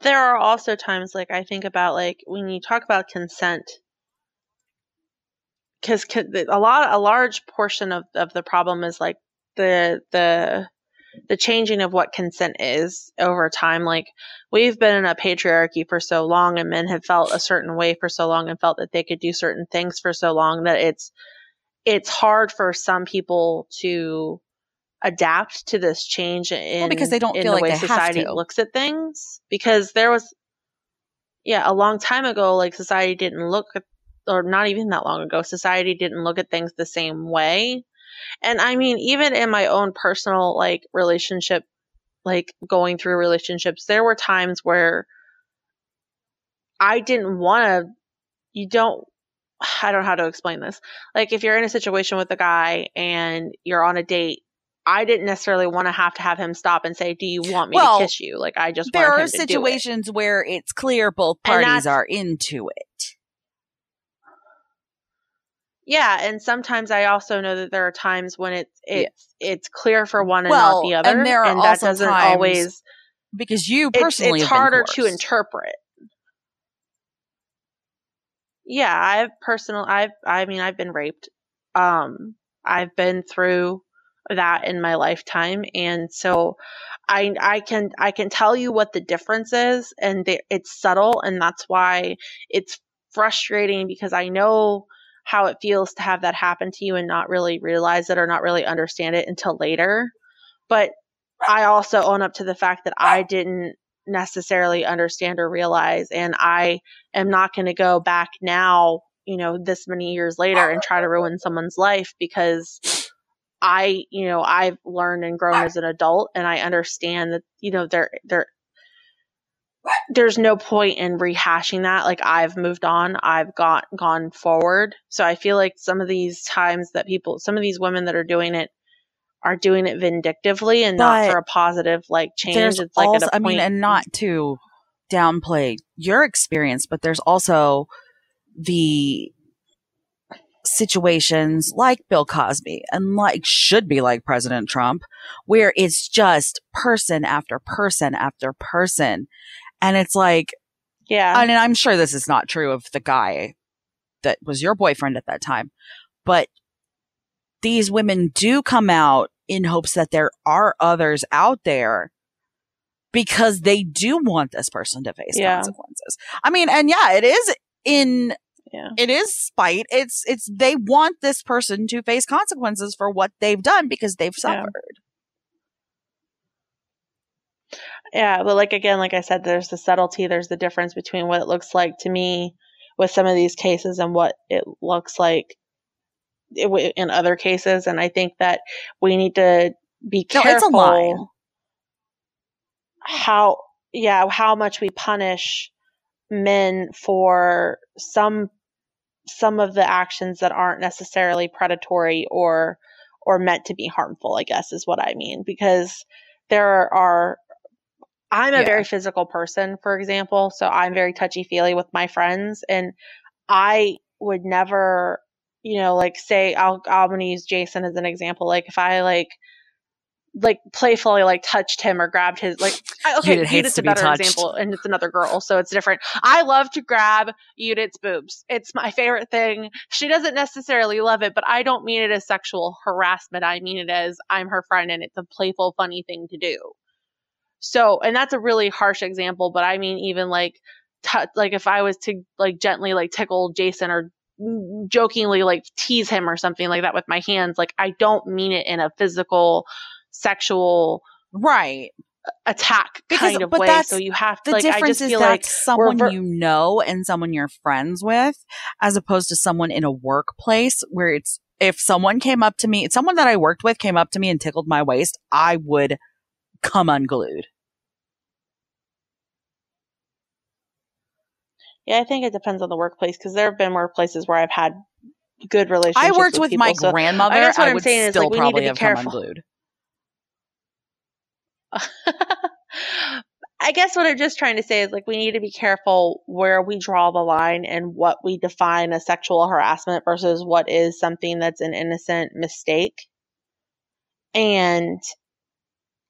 There are also times like I think about like when you talk about consent cuz a lot a large portion of of the problem is like the the the changing of what consent is over time. Like we've been in a patriarchy for so long and men have felt a certain way for so long and felt that they could do certain things for so long that it's it's hard for some people to adapt to this change in because they don't in feel the like way society looks at things. Because there was yeah a long time ago like society didn't look at or not even that long ago society didn't look at things the same way. And i mean even in my own personal like relationship like going through relationships there were times where i didn't want to you don't i don't know how to explain this. Like if you're in a situation with a guy and you're on a date I didn't necessarily want to have to have him stop and say, "Do you want me Well, to kiss you?" Like I just there are do it. situations where it's clear both parties are into it Yeah, and sometimes I also know that there are times when it's it's it's clear for one and Well, not the other, and there are that also doesn't times always. because you personally it's been harder to interpret. Yeah, I've personal. I've I mean I've been raped. Um, I've been through that in my lifetime, and so I I can I can tell you what the difference is, and they, it's subtle, and that's why it's frustrating because I know how it feels to have that happen to you and not really realize it or not really understand it until later. But I also own up to the fact that I didn't necessarily understand or realize, and I am not going to go back now, you know, this many years later and try to ruin someone's life because I, you know, I've learned and grown as an adult and I understand that, you know, there, there, there's no point in rehashing that. Like I've moved on, I've got gone forward. So I feel like some of these times that people, some of these women that are doing it are doing it vindictively and not for a positive like change. It's like also, at a I point. mean, and not to downplay your experience, but there's also the situations like Bill Cosby and like should be like President Trump, where it's just person after person after person. And it's like, yeah. and I'm sure this is not true of the guy that was your boyfriend at that time, but these women do come out in hopes that there are others out there because they do want this person to face Yeah. consequences. I mean, and yeah, it is in Yeah. It is spite. It's it's they want this person to face consequences for what they've done because they've suffered. Yeah, but like again, like I said, there's the subtlety, there's the difference between what it looks like to me with some of these cases and what it looks like in other cases. And I think that we need to be careful. No, it's a line. how yeah how much we punish men for some some of the actions that aren't necessarily predatory or or meant to be harmful i guess is what i mean because there are i'm a Yeah. very physical person for example so i'm very touchy feely with my friends and i would never you know like say i'll i'm going to use jason as an example like if i like like playfully like touched him or grabbed his like I- okay Judith Judith's a better example and it's another girl so it's different. I love to grab Judith's boobs. It's my favorite thing. She doesn't necessarily love it but i don't mean it as sexual harassment. I mean it as i'm her friend and it's a playful funny thing to do. So and that's a really harsh example but i mean even like t- like if i was to like gently like tickle jason or jokingly like tease him or something like that with my hands like i don't mean it in a physical sexual Right. attack Because- kind of but way that's so you have to The like i difference just is feel that's like someone ver- you know and someone you're friends with, as opposed to someone in a workplace where it's if someone came up to me, someone that I worked with came up to me and tickled my waist, I would come unglued. yeah i think it depends on the workplace because there have been workplaces where i've had good relationships I worked with, people, my so grandmother. I guess what I I'm would saying is, like, we need to be have come careful. unglued. I guess what I'm just trying to say is like we need to be careful where we draw the line and what we define as sexual harassment versus what is something that's an innocent mistake. And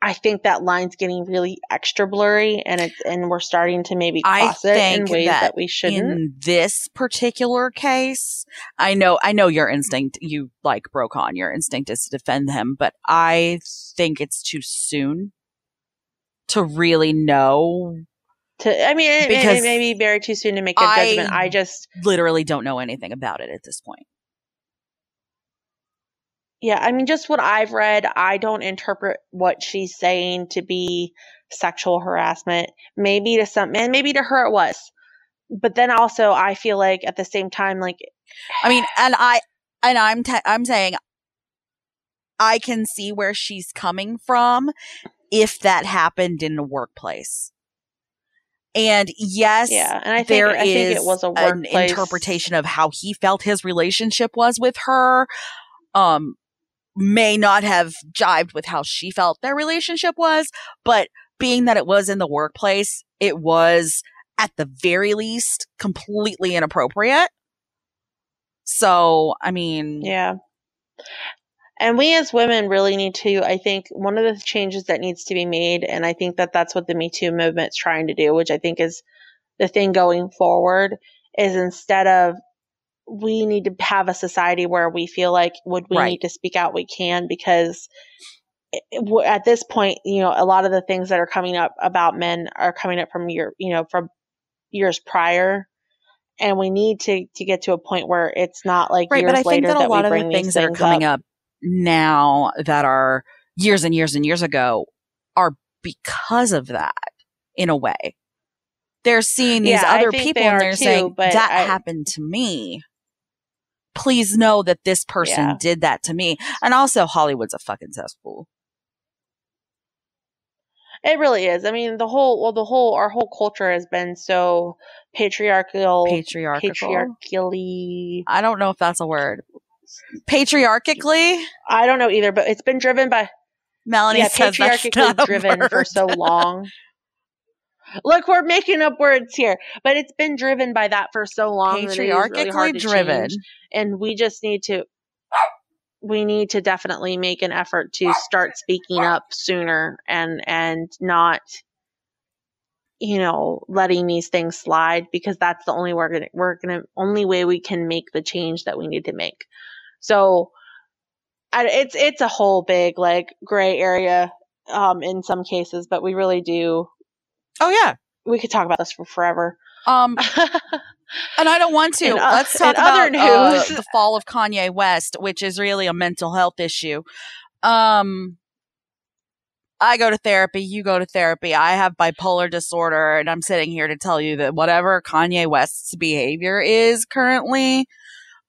I think that line's getting really extra blurry and it's and we're starting to maybe I cross it in ways that that we shouldn't. In this particular case, I know, I know your instinct, you like Brokaw your instinct is to defend him, but I think it's too soon to really know. to I mean it, it- may be very too soon to make a I- judgment. I just Literally don't know anything about it at this point. Yeah, I mean, just what I've read, I don't interpret what she's saying to be sexual harassment. Maybe to some, and maybe to her it was. But then also, I feel like at the same time, like, I mean, and I, and I'm, te- I'm saying I can see where she's coming from if that happened in a workplace. And yes, yeah, and I think there I think it was a an interpretation of how he felt his relationship was with her. Um, may not have jived with how she felt their relationship was, but being that it was in the workplace, it was at the very least completely inappropriate. So, I mean, Yeah. And we as women really need to, I think one of the changes that needs to be made, and I think that that's what the Me Too movement's trying to do, which I think is the thing going forward, is instead of we need to have a society where we feel like would we Right. need to speak out, we can, because it- it- w- at this point, you know, a lot of the things that are coming up about men are coming up from year, you know, from years prior. And we need to, to get to a point where it's not like right. years But I think later that a that lot we of the these things that are coming up. up now that are years and years and years ago are because of that in a way. They're seeing these Yeah, other people they and they're too, saying, but that I- happened to me. Please know that this person Yeah. did that to me. And also, Hollywood's a fucking cesspool. It really is. I mean, the whole well, the whole our whole culture has been so patriarchal, Patriarchal. patriarchally. I don't know if that's a word. Patriarchically? I don't know either, but it's been driven by Melanie yeah, says that's patriarchally not driven for so long. Look, we're making up words here, but it's been driven by that for so long. is really Patriarchically driven. and we just need to we need to definitely make an effort to start speaking up sooner and and not you know letting these things slide because that's the only we're gonna we're gonna only way we can make the change that we need to make so I, it's it's a whole big like gray area um in some cases but we really do Oh yeah. we could talk about this for forever Um And I don't want to. In Let's talk about other uh, news. the fall of Kanye West, which is really a mental health issue. Um, I go to therapy. You go to therapy. I have bipolar disorder, and I'm sitting here to tell you that whatever Kanye West's behavior is currently,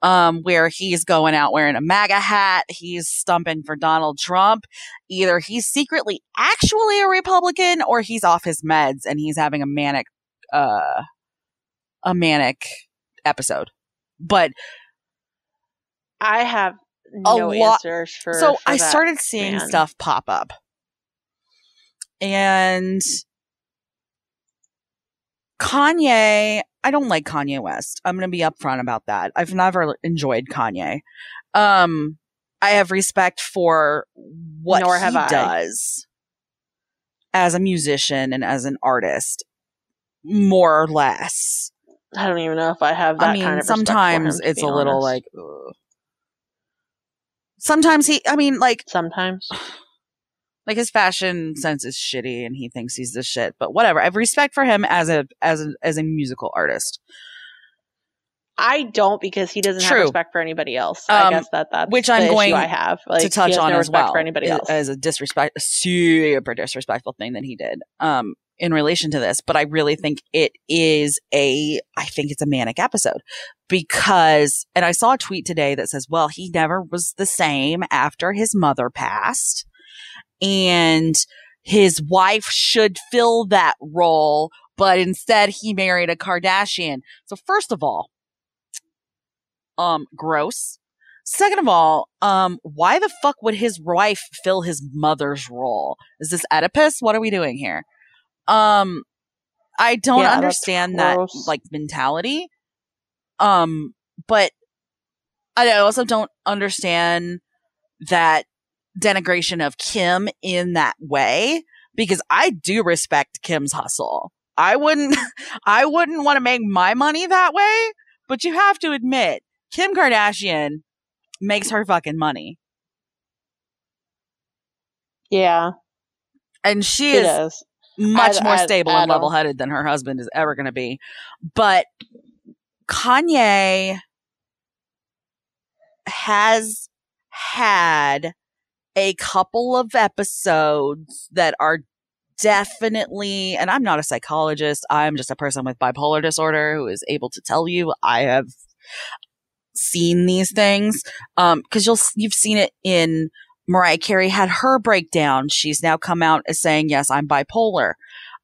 um, where he's going out wearing a MAGA hat, he's stumping for Donald Trump. Either he's secretly actually a Republican, or he's off his meds and he's having a manic, uh, a manic episode. But I have no lot- answers for. so for I started seeing man. stuff pop up. And Kanye, I don't like Kanye West. I'm going to be upfront about that. I've never enjoyed Kanye. Um I have respect for what Nor he I. does as a musician and as an artist more or less. I don't even know if I have that I mean, kind of. sometimes him, it's a little like ugh. Sometimes he I mean like sometimes. Like his fashion sense is shitty and he thinks he's the shit but whatever i have respect for him as a as a as a musical artist I don't because he doesn't True. have respect for anybody else. I Um, guess that that's which I'm going I have like, to touch on no as respect well for anybody else. as a disrespect a super disrespectful thing that he did um in relation to this but i really think it is a i think it's a manic episode because and i saw a tweet today that says well he never was the same after his mother passed and his wife should fill that role but instead he married a kardashian. So first of all um gross. Second of all um why the fuck would his wife fill his mother's role? Is this oedipus? What are we doing here? Um i don't Yeah, understand that like mentality. Um but i also don't understand that denigration of kim in that way because i do respect kim's hustle. I wouldn't i wouldn't want to make my money that way but you have to admit kim kardashian makes her fucking money. Yeah, and she he is much I- more I- stable I and level headed than her husband is ever going to be. But Kanye has had a couple of episodes that are definitely, and I'm not a psychologist, I'm just a person with bipolar disorder who is able to tell you I have seen these things. Um, cause you'll, you've seen it in Mariah Carey had her breakdown. She's now come out as saying, yes, I'm bipolar.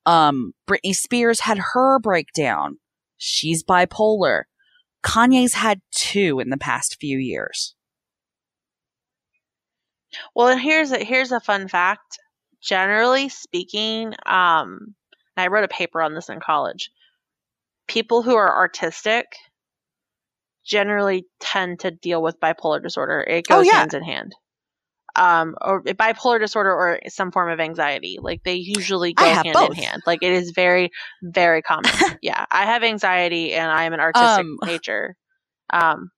Um, Britney Spears had her breakdown. She's bipolar. Kanye's had two in the past few years. Well, and here's a, here's a fun fact. Generally speaking, um, I wrote a paper on this in college. People who are artistic generally tend to deal with bipolar disorder. It Oh, goes yeah. hands in hand. Um, or bipolar disorder or some form of anxiety. Like they usually go hand both. in hand. Like it is very, very common. yeah, I have anxiety and I am an artistic Um, nature. Um,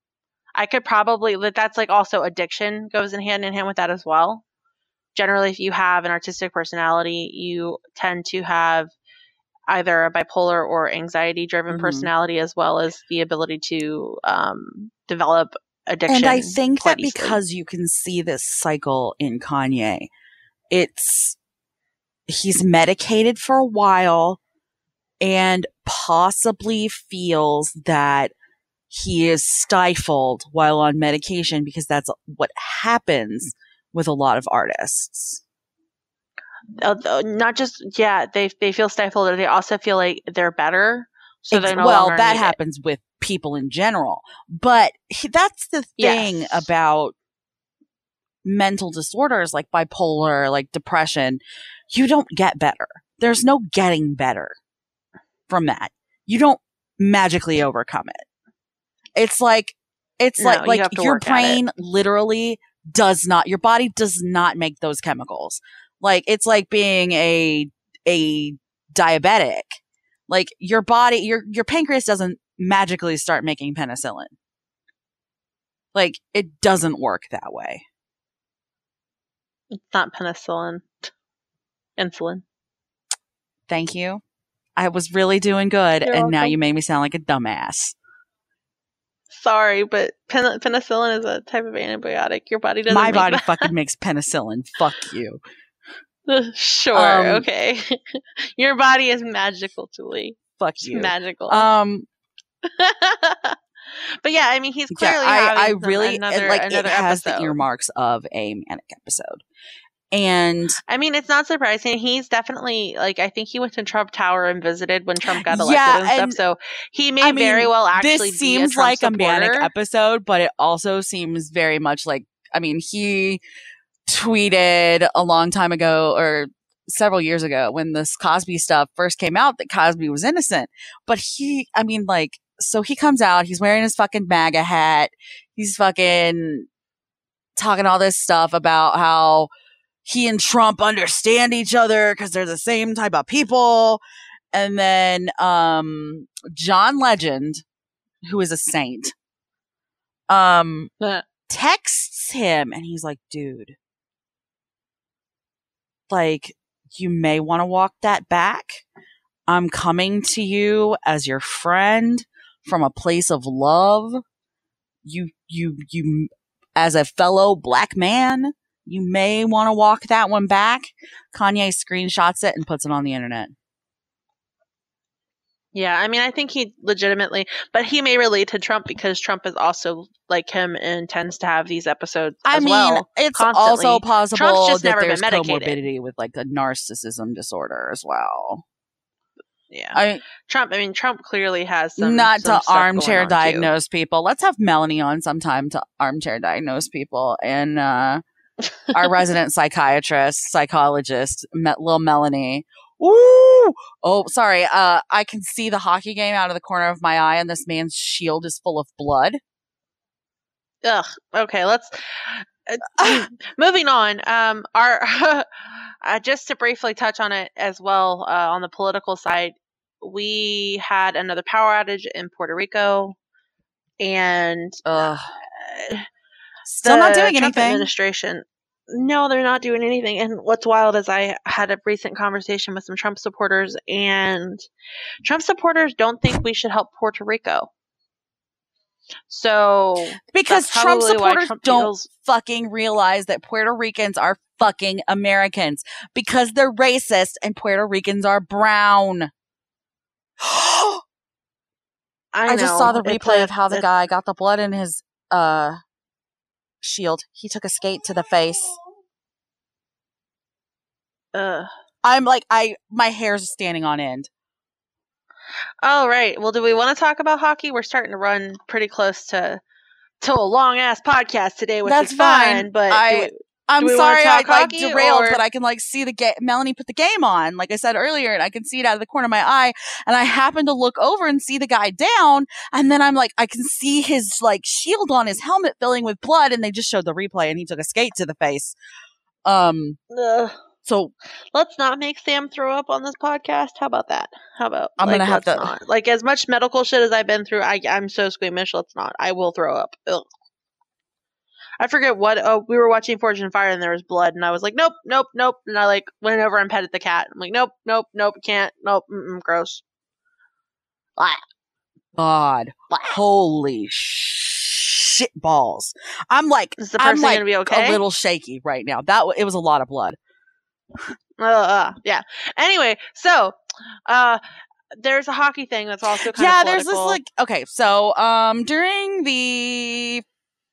I could probably but that's like also addiction goes in hand in hand with that as well. Generally, if you have an artistic personality, you tend to have either a bipolar or anxiety driven Mhm. personality as well as the ability to um, develop addiction. And I think that easily. because you can see this cycle in Kanye, it's he's medicated for a while and possibly feels that he is stifled while on medication because that's what happens with a lot of artists. Uh, not just yeah, they they feel stifled, or they also feel like they're better. So they're no well, that need it. happens with people in general. But he- that's the thing Yes. about mental disorders like bipolar, like depression. You don't get better. There's no getting better from that. You don't magically overcome it. It's like, it's No, like, like to your work at it. brain literally does not, your body does not make those chemicals. Like, it's like being a, a diabetic. Like your body, your, your pancreas doesn't magically start making penicillin. Like it doesn't work that way. It's not penicillin, insulin. Thank you. I was really doing good, You're and now you made me sound like a dumbass. Sorry, but pen- penicillin is a type of antibiotic. Your body doesn't. My make body that. fucking makes penicillin. Fuck you. sure. Um, okay. Your body is magical, Julie. Fuck It's you. magical. Um, but yeah, I mean, he's yeah, clearly I, I really another it, like it has episode. the earmarks of a manic episode, and I mean, it's not surprising. He's definitely like I think he went to Trump Tower and visited when Trump got elected Yeah, and stuff. So he may I mean, very well actually this be seems like a manic episode, but it also seems very much like I mean, he tweeted a long time ago or several years ago when this Cosby stuff first came out that Cosby was innocent. But he I mean like so he comes out, he's wearing his fucking MAGA hat, he's fucking talking all this stuff about how he and Trump understand each other because they're the same type of people. And then um John Legend, who is a saint, um texts him and he's like, dude, like, you may want to walk that back. I'm coming to you as your friend from a place of love. You, you, you, as a fellow black man, you may want to walk that one back. Kanye screenshots it and puts it on the internet. Yeah, I mean, I think he legitimately, but he may relate to Trump because Trump is also like him and tends to have these episodes I mean, well. it's constantly. also possible just that never been there's medicated. comorbidity with like a narcissism disorder as well. Yeah, I Trump. I mean, Trump clearly has some. not some to armchair on, too. diagnose people. Let's have Melanie on sometime to armchair diagnose people and uh our resident psychiatrist, psychologist, little Melanie. Ooh! Oh, sorry. Uh, I can see the hockey game out of the corner of my eye, and this man's shield is full of blood. Ugh. Okay, let's. Uh, moving on. Um, our uh, just to briefly touch on it as well uh, on the political side, we had another power outage in Puerto Rico, and Ugh. Still not doing Trump anything. Administration. No, they're not doing anything. And what's wild is I had a recent conversation with some Trump supporters, and Trump supporters don't think we should help Puerto Rico. So Because Trump supporters Trump don't feels- fucking realize that Puerto Ricans are fucking Americans because they're racist and Puerto Ricans are brown. I, I, just saw the replay a- of how the guy got the blood in his uh shield. He took a skate to the face. Ugh. I'm like I my hair's standing on end. All right. Well, do we want to talk about hockey? We're starting to run pretty close to to a long ass podcast today, which That's is fine. fine. But I- I'm Do we wanna sorry I like derailed, or- but I can like see the game. Melanie put the game on, like I said earlier, and I can see it out of the corner of my eye. And I happen to look over and see the guy down, and then I'm like, I can see his like shield on his helmet filling with blood, and they just showed the replay, and he took a skate to the face. Um, Ugh. so let's not make Sam throw up on this podcast. How about that? How about I'm like, gonna have to- not. like as much medical shit as I've been through. I I'm so squeamish. Let's not. I will throw up. Ugh. I forget what. Oh, we were watching Fortune and Fire and there was blood, and I was like, nope, nope, nope. And I like went over and petted the cat. I'm like, nope, nope, nope, can't, nope, mm-mm, gross. Blah, God, blah. holy shit balls! I'm like, Is the I'm like gonna be okay? a little shaky right now. That it was a lot of blood. Uh, uh, yeah. Anyway, so uh, there's a hockey thing that's also kind yeah there's this like okay so um during the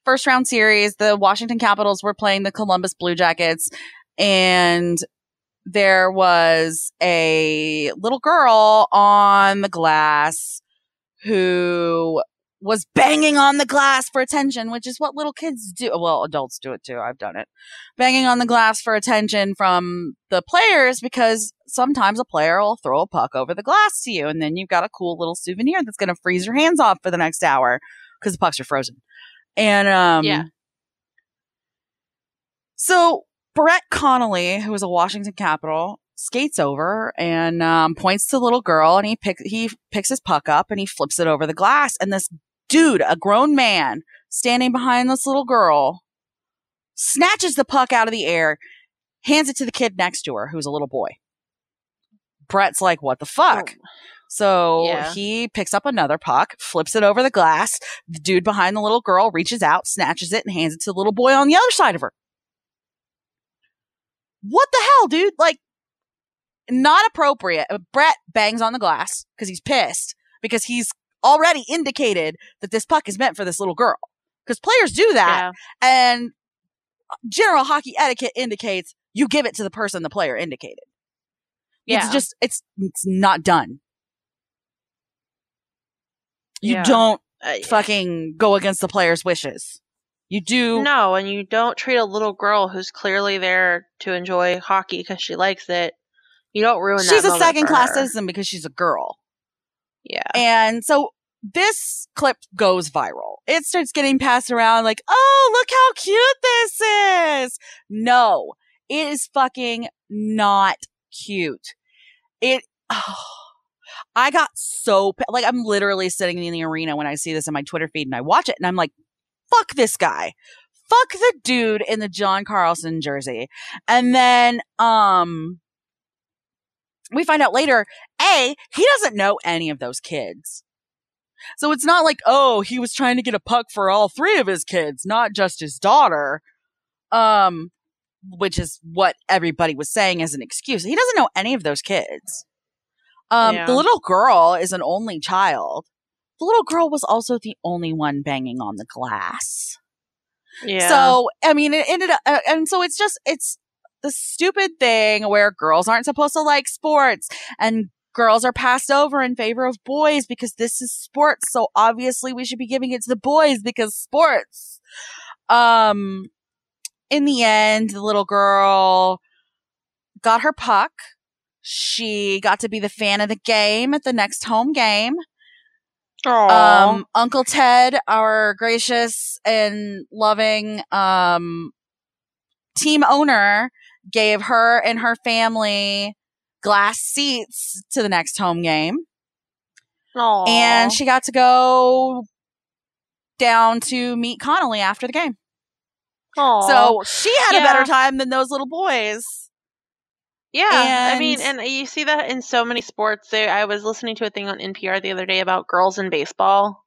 first round series the washington capitals were playing the columbus blue jackets and there was a little girl on the glass who was banging on the glass for attention, which is what little kids do. Well, adults do it too. I've done it. Banging on the glass for attention from the players because sometimes a player will throw a puck over the glass to you and then you've got a cool little souvenir that's going to freeze your hands off for the next hour because the pucks are frozen. And, um, Yeah. So Brett Connolly, who is a Washington Capital, skates over and um, points to the little girl, and he pick he picks his puck up and he flips it over the glass, and this dude, a grown man, standing behind this little girl, snatches the puck out of the air, hands it to the kid next to her, who's a little boy. Brett's like, what the fuck? Oh. So Yeah. he picks up another puck, flips it over the glass. The dude behind the little girl reaches out, snatches it, and hands it to the little boy on the other side of her. What the hell, dude? Like, not appropriate. Uh, Brett bangs on the glass because he's pissed because he's already indicated that this puck is meant for this little girl. Because players do that, Yeah. and general hockey etiquette indicates you give it to the person the player indicated. Yeah. It's just it's it's not done. You Yeah. don't Uh, fucking go against the player's wishes. You do No, and you don't treat a little girl who's clearly there to enjoy hockey because she likes it. You don't ruin that. she's a second class her. citizen because she's a girl. Yeah. And so this clip goes viral. It starts getting passed around like, oh, look how cute this is. No, it is fucking not cute. It, oh, I got so, like, I'm literally sitting in the arena when I see this in my Twitter feed and I watch it and I'm like, fuck this guy. Fuck the dude in the John Carlson jersey. And then, um, we find out later, A, he doesn't know any of those kids. So it's not like, oh, he was trying to get a puck for all three of his kids, not just his daughter. Um, which is what everybody was saying as an excuse. He doesn't know any of those kids. Um, Yeah. the little girl is an only child. The little girl was also the only one banging on the glass. Yeah. So, I mean, it ended up, uh, and so it's just, it's the stupid thing where girls aren't supposed to like sports and girls are passed over in favor of boys because this is sports. So obviously we should be giving it to the boys because sports. Um, in the end, the little girl got her puck. She got to be the fan of the game at the next home game. Um, Uncle Ted, our gracious and loving um, team owner, gave her and her family glass seats to the next home game, Aw. and she got to go down to meet Connolly after the game. Aw. So she had a better time than those little boys. Yeah, I mean, And- and you see that in so many sports. I was listening to a thing on NPR the other day about girls in baseball,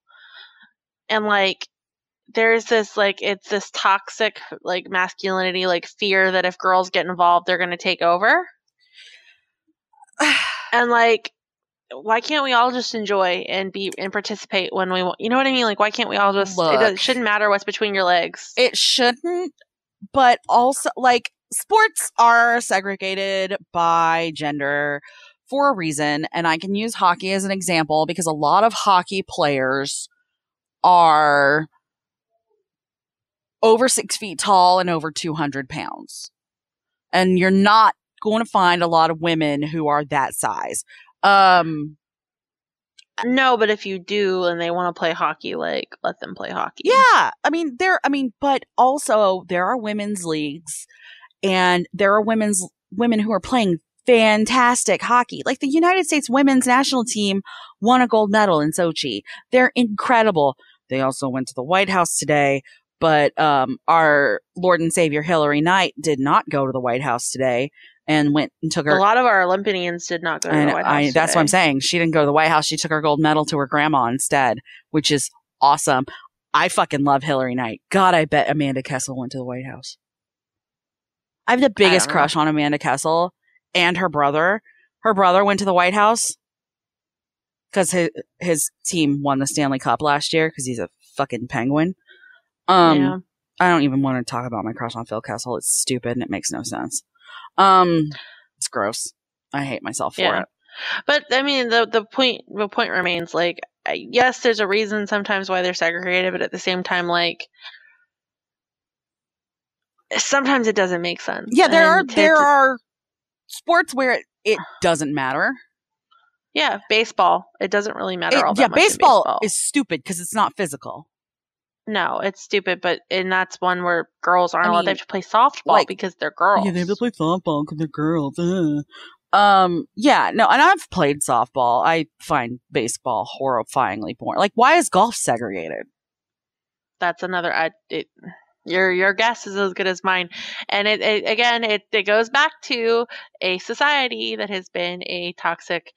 and like, there's this like, it's this toxic like masculinity, like fear that if girls get involved, they're going to take over, and like, why can't we all just enjoy and be and participate when we want? You know what I mean? Like, why can't we all just? It, Look. does, shouldn't matter what's between your legs. it shouldn't but also like sports are segregated by gender for a reason and i can use hockey as an example because a lot of hockey players are over six feet tall and over 200 pounds and you're not going to find a lot of women who are that size um no, but if you do and they want to play hockey, like let them play hockey. Yeah. I mean, there, I mean, but also there are women's leagues and there are women's women who are playing fantastic hockey. Like the United States women's national team won a gold medal in Sochi. They're incredible. They also went to the White House today, but, um, our Lord and Savior Hilary Knight did not go to the White House today and went and took her. A lot of our Olympians did not go to the White House. I- that's what I'm saying. She didn't go to the White House. She took her gold medal to her grandma instead, which is awesome. I fucking love Hilary Knight. God, I bet Amanda Kessel went to the White House. I have the biggest don't know. crush on Amanda Kessel and her brother. Her brother went to the White House because his, his team won the Stanley Cup last year because he's a fucking penguin. Um, Yeah. I don't even want to talk about my crush on Phil Kessel. It's stupid and it makes no sense. Um, it's gross. I hate myself for Yeah. it. But I mean, the the point the point remains like yes, there's a reason sometimes why they're segregated, but at the same time, like sometimes it doesn't make sense. Yeah, there are And to- there to- are sports where it, it doesn't matter. yeah baseball. It doesn't really matter It- all that yeah, baseball, baseball. is stupid because it's not physical. no, it's stupid, but and that's one where girls aren't I allowed to play softball like- because they're girls. Yeah, they have to play softball because they're girls. Um, yeah, no, and I've played softball. I find baseball horrifyingly boring. Like, why is golf segregated? that's another. I it, your your guess is as good as mine. And it, it again it, it goes back to a society that has been a toxic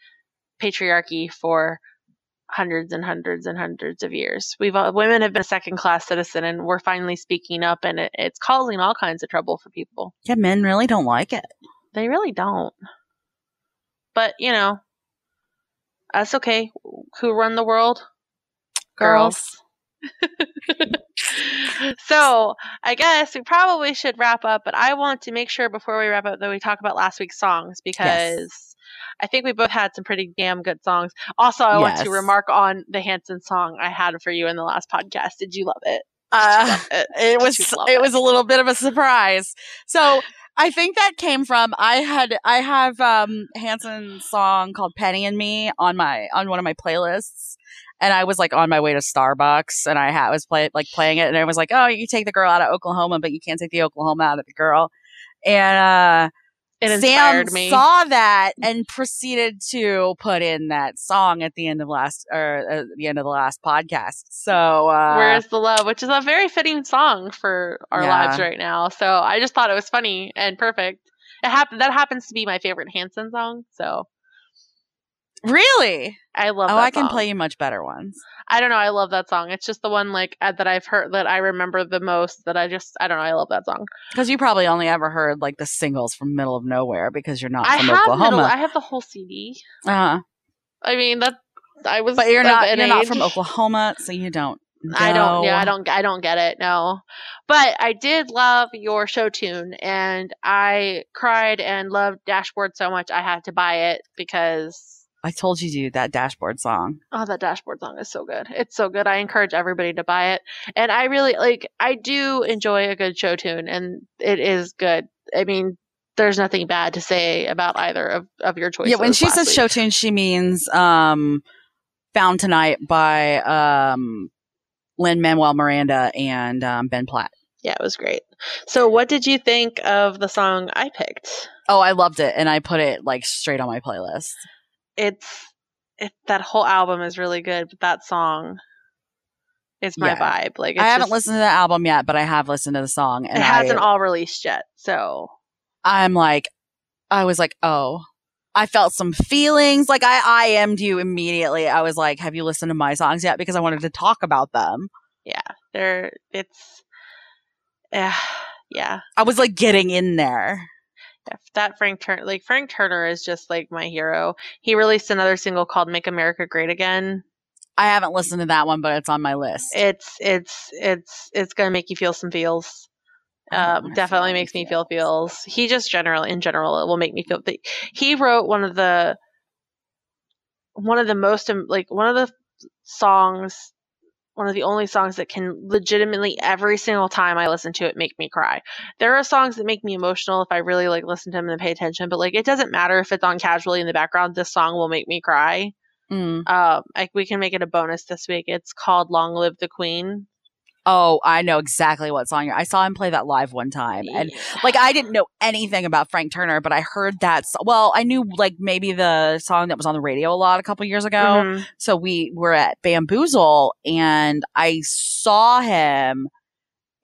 patriarchy for hundreds and hundreds and hundreds of years. We've all, women have been a second class citizen and we're finally speaking up and it, it's causing all kinds of trouble for people. Yeah, men really don't like it. they really don't. But you know that's okay. Who run the world? Girls so I guess we probably should wrap up, but I want to make sure before we wrap up that we talk about last week's songs because I think we both had some pretty damn good songs. Also, I want to remark on the Hanson song I had for you in the last podcast. Did you love it? Uh, it was it it? was a little bit of a surprise. So I think that came from I had I have um Hanson's song called Penny and Me on my on one of my playlists. And I was like on my way to Starbucks and I had was play like playing it and I was like, Oh, you take the girl out of Oklahoma, but you can't take the Oklahoma out of the girl. And uh It Sam me. saw that and proceeded to put in that song at the end of last or uh, the end of the last podcast. So uh Where's the Love, which is a very fitting song for our Yeah. lives right now. So I just thought it was funny and perfect. It happened that happens to be my favorite Hanson song. So really? I love Oh, I can song. play you much better ones. I don't know. I love that song. It's just the one like uh, that I've heard that I remember the most. That I just I don't know. I love that song. Because you probably only ever heard like the singles from Middle of Nowhere because you're not I from have Oklahoma. middle, I have the whole CD. uh, huh. I mean that I was. but you're not you're not from Oklahoma, so you don't. I don't. Yeah. I don't. I don't get it. No, but I did love your show tune, and I cried and loved Dashboard so much I had to buy it because I told you to do that dashboard song. oh, that Dashboard song is so good. It's so good. I encourage everybody to buy it, and I really like. I do enjoy a good show tune, and it is good. I mean. There's nothing bad to say about either of, of your choices. yeah, when she says week. show tune, she means um, "Found Tonight" by um, Lin-Manuel Miranda and um, Ben Platt. Yeah, it was great. So, what did you think of the song I picked? Oh, I loved it, and I put it like straight on my playlist. It's it that whole album is really good, but that song is my Yeah. vibe. Like it's I haven't just- listened to the album yet, but I have listened to the song, and It hasn't I, all released yet, so I'm like, I was like, oh, I felt some feelings. Like I IM'd you immediately. I was like, have you listened to my songs yet? Because I wanted to talk about them. Yeah, there it's yeah, yeah. I was like getting in there. If That Frank Turner, like Frank Turner, is just like my hero. He released another single called "Make America Great Again." I haven't listened to that one, but it's on my list. It's it's it's it's gonna make you feel some feels. Um, definitely feel makes me feel feels. He just general in general it will make me feel. He wrote one of the one of the most um, like one of the songs, one of the only songs that can legitimately every single time I listen to it make me cry. There are songs that make me emotional if I really like listen to them and pay attention, but like it doesn't matter if it's on casually in the background. This song will make me cry. Mm. Um, like we can make it a bonus this week. It's called "Long Live the Queen." Oh, I know exactly what song. you're- I saw him play that live one time, and like I didn't know anything about Frank Turner, but I heard that. So- well, I knew like maybe the song that was on the radio a lot a couple years ago. Mhm. So we were at Bamboozle, and I saw him,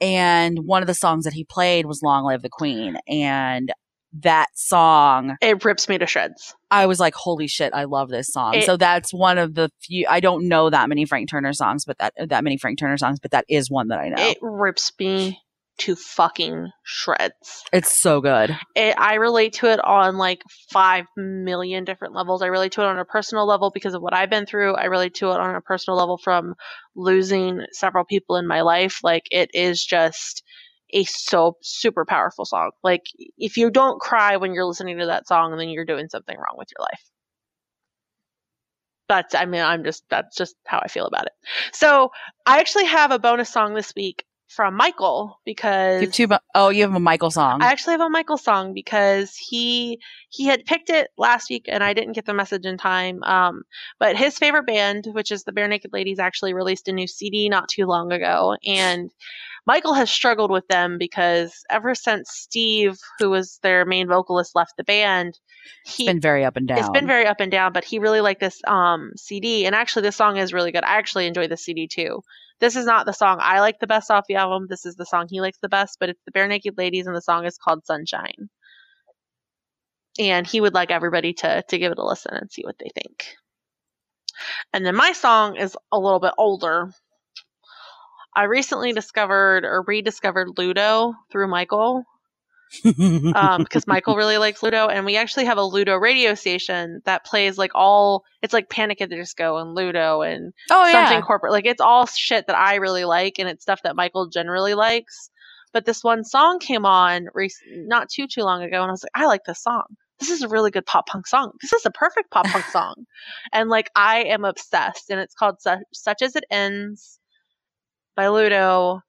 and one of the songs that he played was "Long Live the Queen," and that song it rips me to shreds. I was like, holy shit, I love this song. It- so that's one of the few, I don't know that many Frank Turner songs, but that, that many Frank Turner songs, but that is one that I know. It rips me to fucking shreds. it's so good. It, I relate to it on like five million different levels. I relate to it on a personal level because of what I've been through. I relate to it on a personal level from losing several people in my life. Like it is just a so super powerful song. Like if you don't cry when you're listening to that song, then you're doing something wrong with your life. That's I mean I'm just that's just how I feel about it. So I actually have a bonus song this week from Michael because You have two, oh, you have a Michael song. I actually have a Michael song because he he had picked it last week and I didn't get the message in time. Um, but his favorite band, which is the Barenaked Ladies, actually released a new CD not too long ago, and Michael has struggled with them because ever since Steve, who was their main vocalist, left the band, he it's been very up and down. it's been very up and down, but he really liked this um CD. And actually, this song is really good. I actually enjoy the CD too. this is not the song I like the best off the album. This is the song he likes the best, but it's the Barenaked Ladies, and the song is called Sunshine. And he would like everybody to to give it a listen and see what they think. And then my song is a little bit older. I recently discovered or rediscovered Ludo through Michael um, because Michael really likes Ludo, and we actually have a Ludo radio station that plays like all. It's like Panic at the Disco and Ludo and oh something yeah. corporate. Like it's all shit that I really like, and it's stuff that Michael generally likes. But this one song came on rec- not too too long ago, and I was like, I like this song. This is a really good pop punk song. This is a perfect pop punk song, and like I am obsessed. And it's called Su- "Such as It Ends" by Ludo.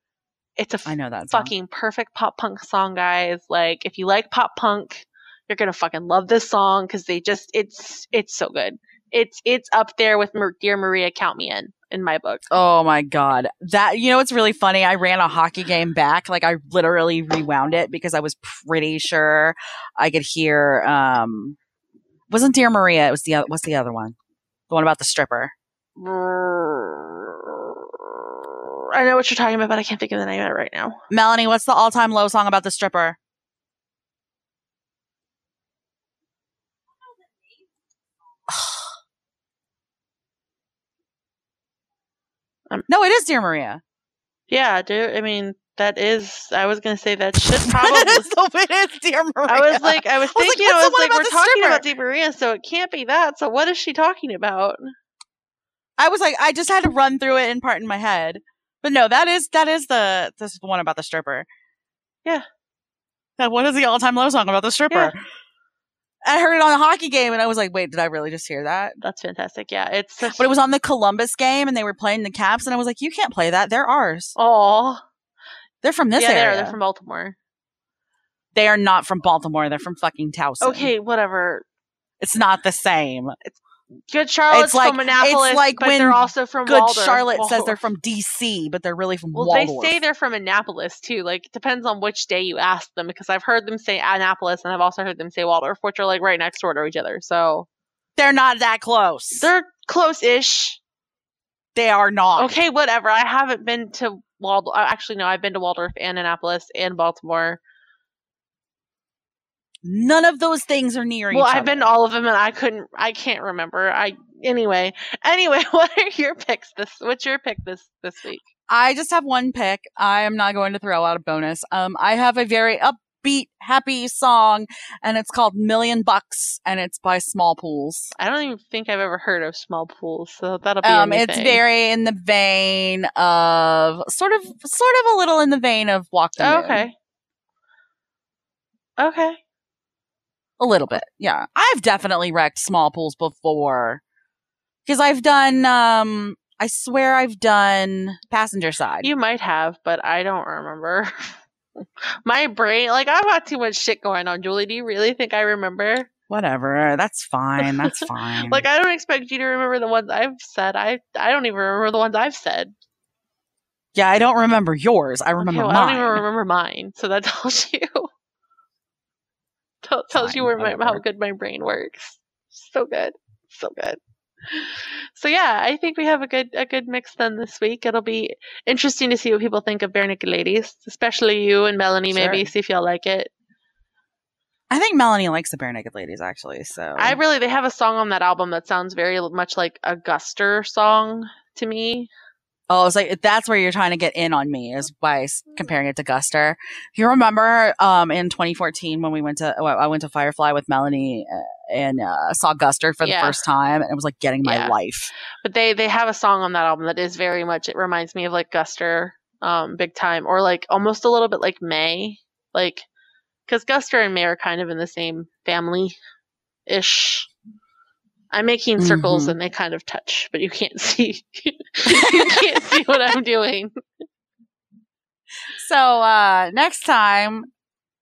It's a I know that. Song. fucking perfect pop punk song, guys. Like, if you like pop punk, you're gonna fucking love this song because they just it's it's so good. It's it's up there with Dear Maria, Count Me In in my book. Oh my god. That you know what's really funny? I ran a hockey game back. Like I literally rewound it because I was pretty sure I could hear um wasn't Dear Maria, it was the other what's the other one? The one about the stripper. I know what you're talking about, but I can't think of the name of it right now. Melanie, what's the all-time low song about the stripper? Um, no, it is Dear Maria. Yeah, dude. I mean, that is. I was gonna say that should probably. is, it is Dear Maria. I was like, I was I was like, thinking, I was like, we're talking stripper? about Dear Maria, so it can't be that. So what is she talking about? I was like, I just had to run through it in part in my head. But no, that is that is the this is the one about the stripper. Yeah. That what is the all time low song about the stripper? Yeah. I heard it on a hockey game and I was like, wait, did I really just hear that? That's fantastic. Yeah, it's such. But it was on the Columbus game and they were playing the Caps and I was like, you can't play that. They're ours. Oh, They're from this yeah, They are. They're from Baltimore. they are not from Baltimore. They're from fucking Towson. Okay, whatever. It's not the same. Good Charlotte's It's like- from Annapolis, it's like but when they're also from Good Waldorf. Charlotte says they're from DC, but they're really from Well, Waldorf. they say they're from Annapolis too. Like, it depends on which day you ask them, because I've heard them say Annapolis, and I've also heard them say Waldorf, which are like right next door to each other. So They're not that close. they're close-ish. they are not. Okay, whatever. I haven't been to Waldorf. Uh, actually, no, I've been to Waldorf and Annapolis and Baltimore. None of those things are near Well, each I've other. been all of them, and I couldn't. I can't remember. I anyway. Anyway, what are your picks this? What's your pick this this week? I just have one pick. I am not going to throw out a bonus. Um, I have a very upbeat, happy song, and it's called Million Bucks, and it's by Smallpools. I don't even think I've ever heard of Smallpools, so that'll be. Um, a it's very in the vein of sort of, sort of a little in the vein of Walk the Moon. okay. Okay. A little bit, yeah. I've definitely wrecked Smallpools before because I've done. Um, I swear I've done passenger side. You might have, but I don't remember. My brain, like, I've got too much shit going on, Julie. Do you really think I remember? Whatever, that's fine. That's fine. Like, I don't expect you to remember the ones I've said. I I don't even remember the ones I've said. yeah, I don't remember yours. I remember okay, well, I don't even remember mine, so that tells you. Tell, tells you where my, how good my brain works. So good, so good. So yeah, I think we have a good a good mix then this week. It'll be interesting to see what people think of Barenaked Ladies, especially you and Melanie. Maybe see if y'all like it. I think Melanie likes the Barenaked Ladies actually. So I really they have a song on that album that sounds very much like a Guster song to me. Oh, it's like that's where you're trying to get in on me is by comparing it to Guster. You remember um in 2014 when we went to well, I went to Firefly with Melanie uh, and uh, saw Guster for the Yeah. first time, and it was like getting my Yeah. life. But they they have a song on that album that is very much it reminds me of like Guster, um, big time, or like almost a little bit like Mae, like because Guster and Mae are kind of in the same family ish. I'm making circles Mhm. and they kind of touch, but you can't see. you can't see what I'm doing. So uh next time,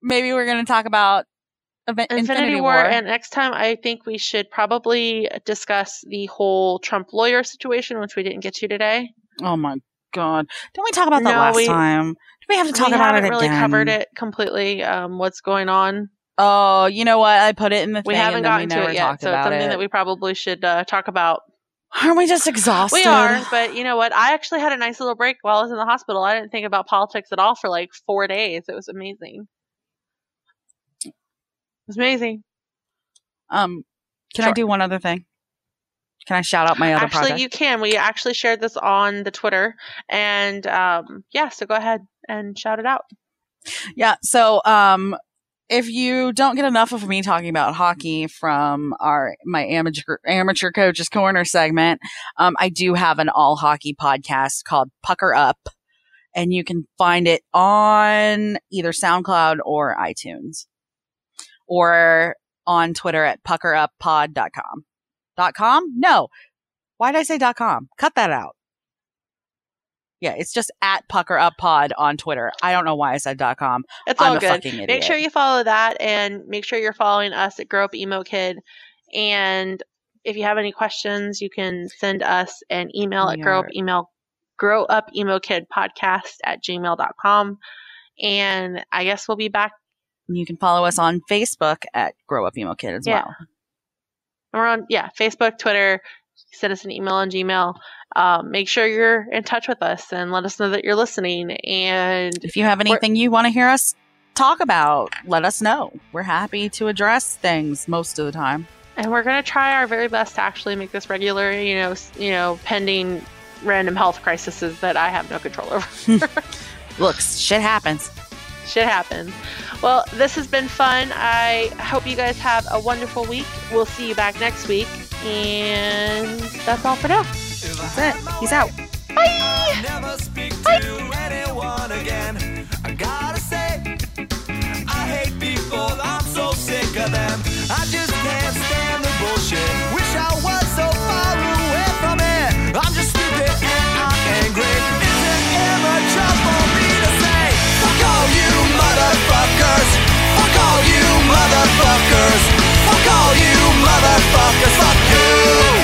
maybe we're gonna talk about Infinity, Infinity, War, and next time I think we should probably discuss the whole Trump lawyer situation, which we didn't get to today. oh my god, didn't we talk about that No, last we- time? Do we have to talk we about haven't it really again? covered it completely. Um, what's going on? Oh, you know what? I put it in the We haven't then we gotten to it yet, so it's something it. that we probably should uh, talk about Aren't we just exhausted? We are, but you know what? I actually had a nice little break while I was in the hospital. I didn't think about politics at all for like four days. It was amazing. It was amazing. Um, can I do one other thing? Can I shout out my other actually, project? you can. We actually shared this on the Twitter, and um, yeah. So go ahead and shout it out. Yeah. So, um, if you don't get enough of me talking about hockey from our my amateur amateur coaches corner segment, um, I do have an all hockey podcast called Pucker Up, and you can find it on either SoundCloud or iTunes, or on Twitter at puckeruppod.com. Dot com? No. Why did I say dot com? Cut that out. Yeah, it's just at Pucker Up Pod on Twitter. I don't know why I said dot com. It's I'm all good. Make sure you follow that, and make sure you're following us at Grow Up Emo Kid. And if you have any questions, you can send us an email at grow up email grow up emo kid podcast at gmail.com. And I guess we'll be back. You can follow us on Facebook at Grow Up Emo Kid as Yeah. well. We're on yeah Facebook, Twitter. Send us an email on Gmail. Um, make sure you're in touch with us and let us know that you're listening. And If you have anything you want to hear us talk about, let us know. We're happy to address things most of the time. and we're gonna try our very best to actually make this regular. You know, you know, pending random health crises that I have no control over. Look, shit happens. Shit happens. Well, this has been fun. I hope you guys have a wonderful week. We'll see you back next week. And that's all for now. That's it. He's out. Bye. Never speak Bye. to anyone again. I gotta say, I hate people. I'm so sick of them. I just can't stand the bullshit. Wish I was so far away from it. I'm just stupid and I'm angry. Is it ever for me to say, fuck all you motherfuckers? Fuck all you motherfuckers. Fuck all you motherfuckers. Fuck you.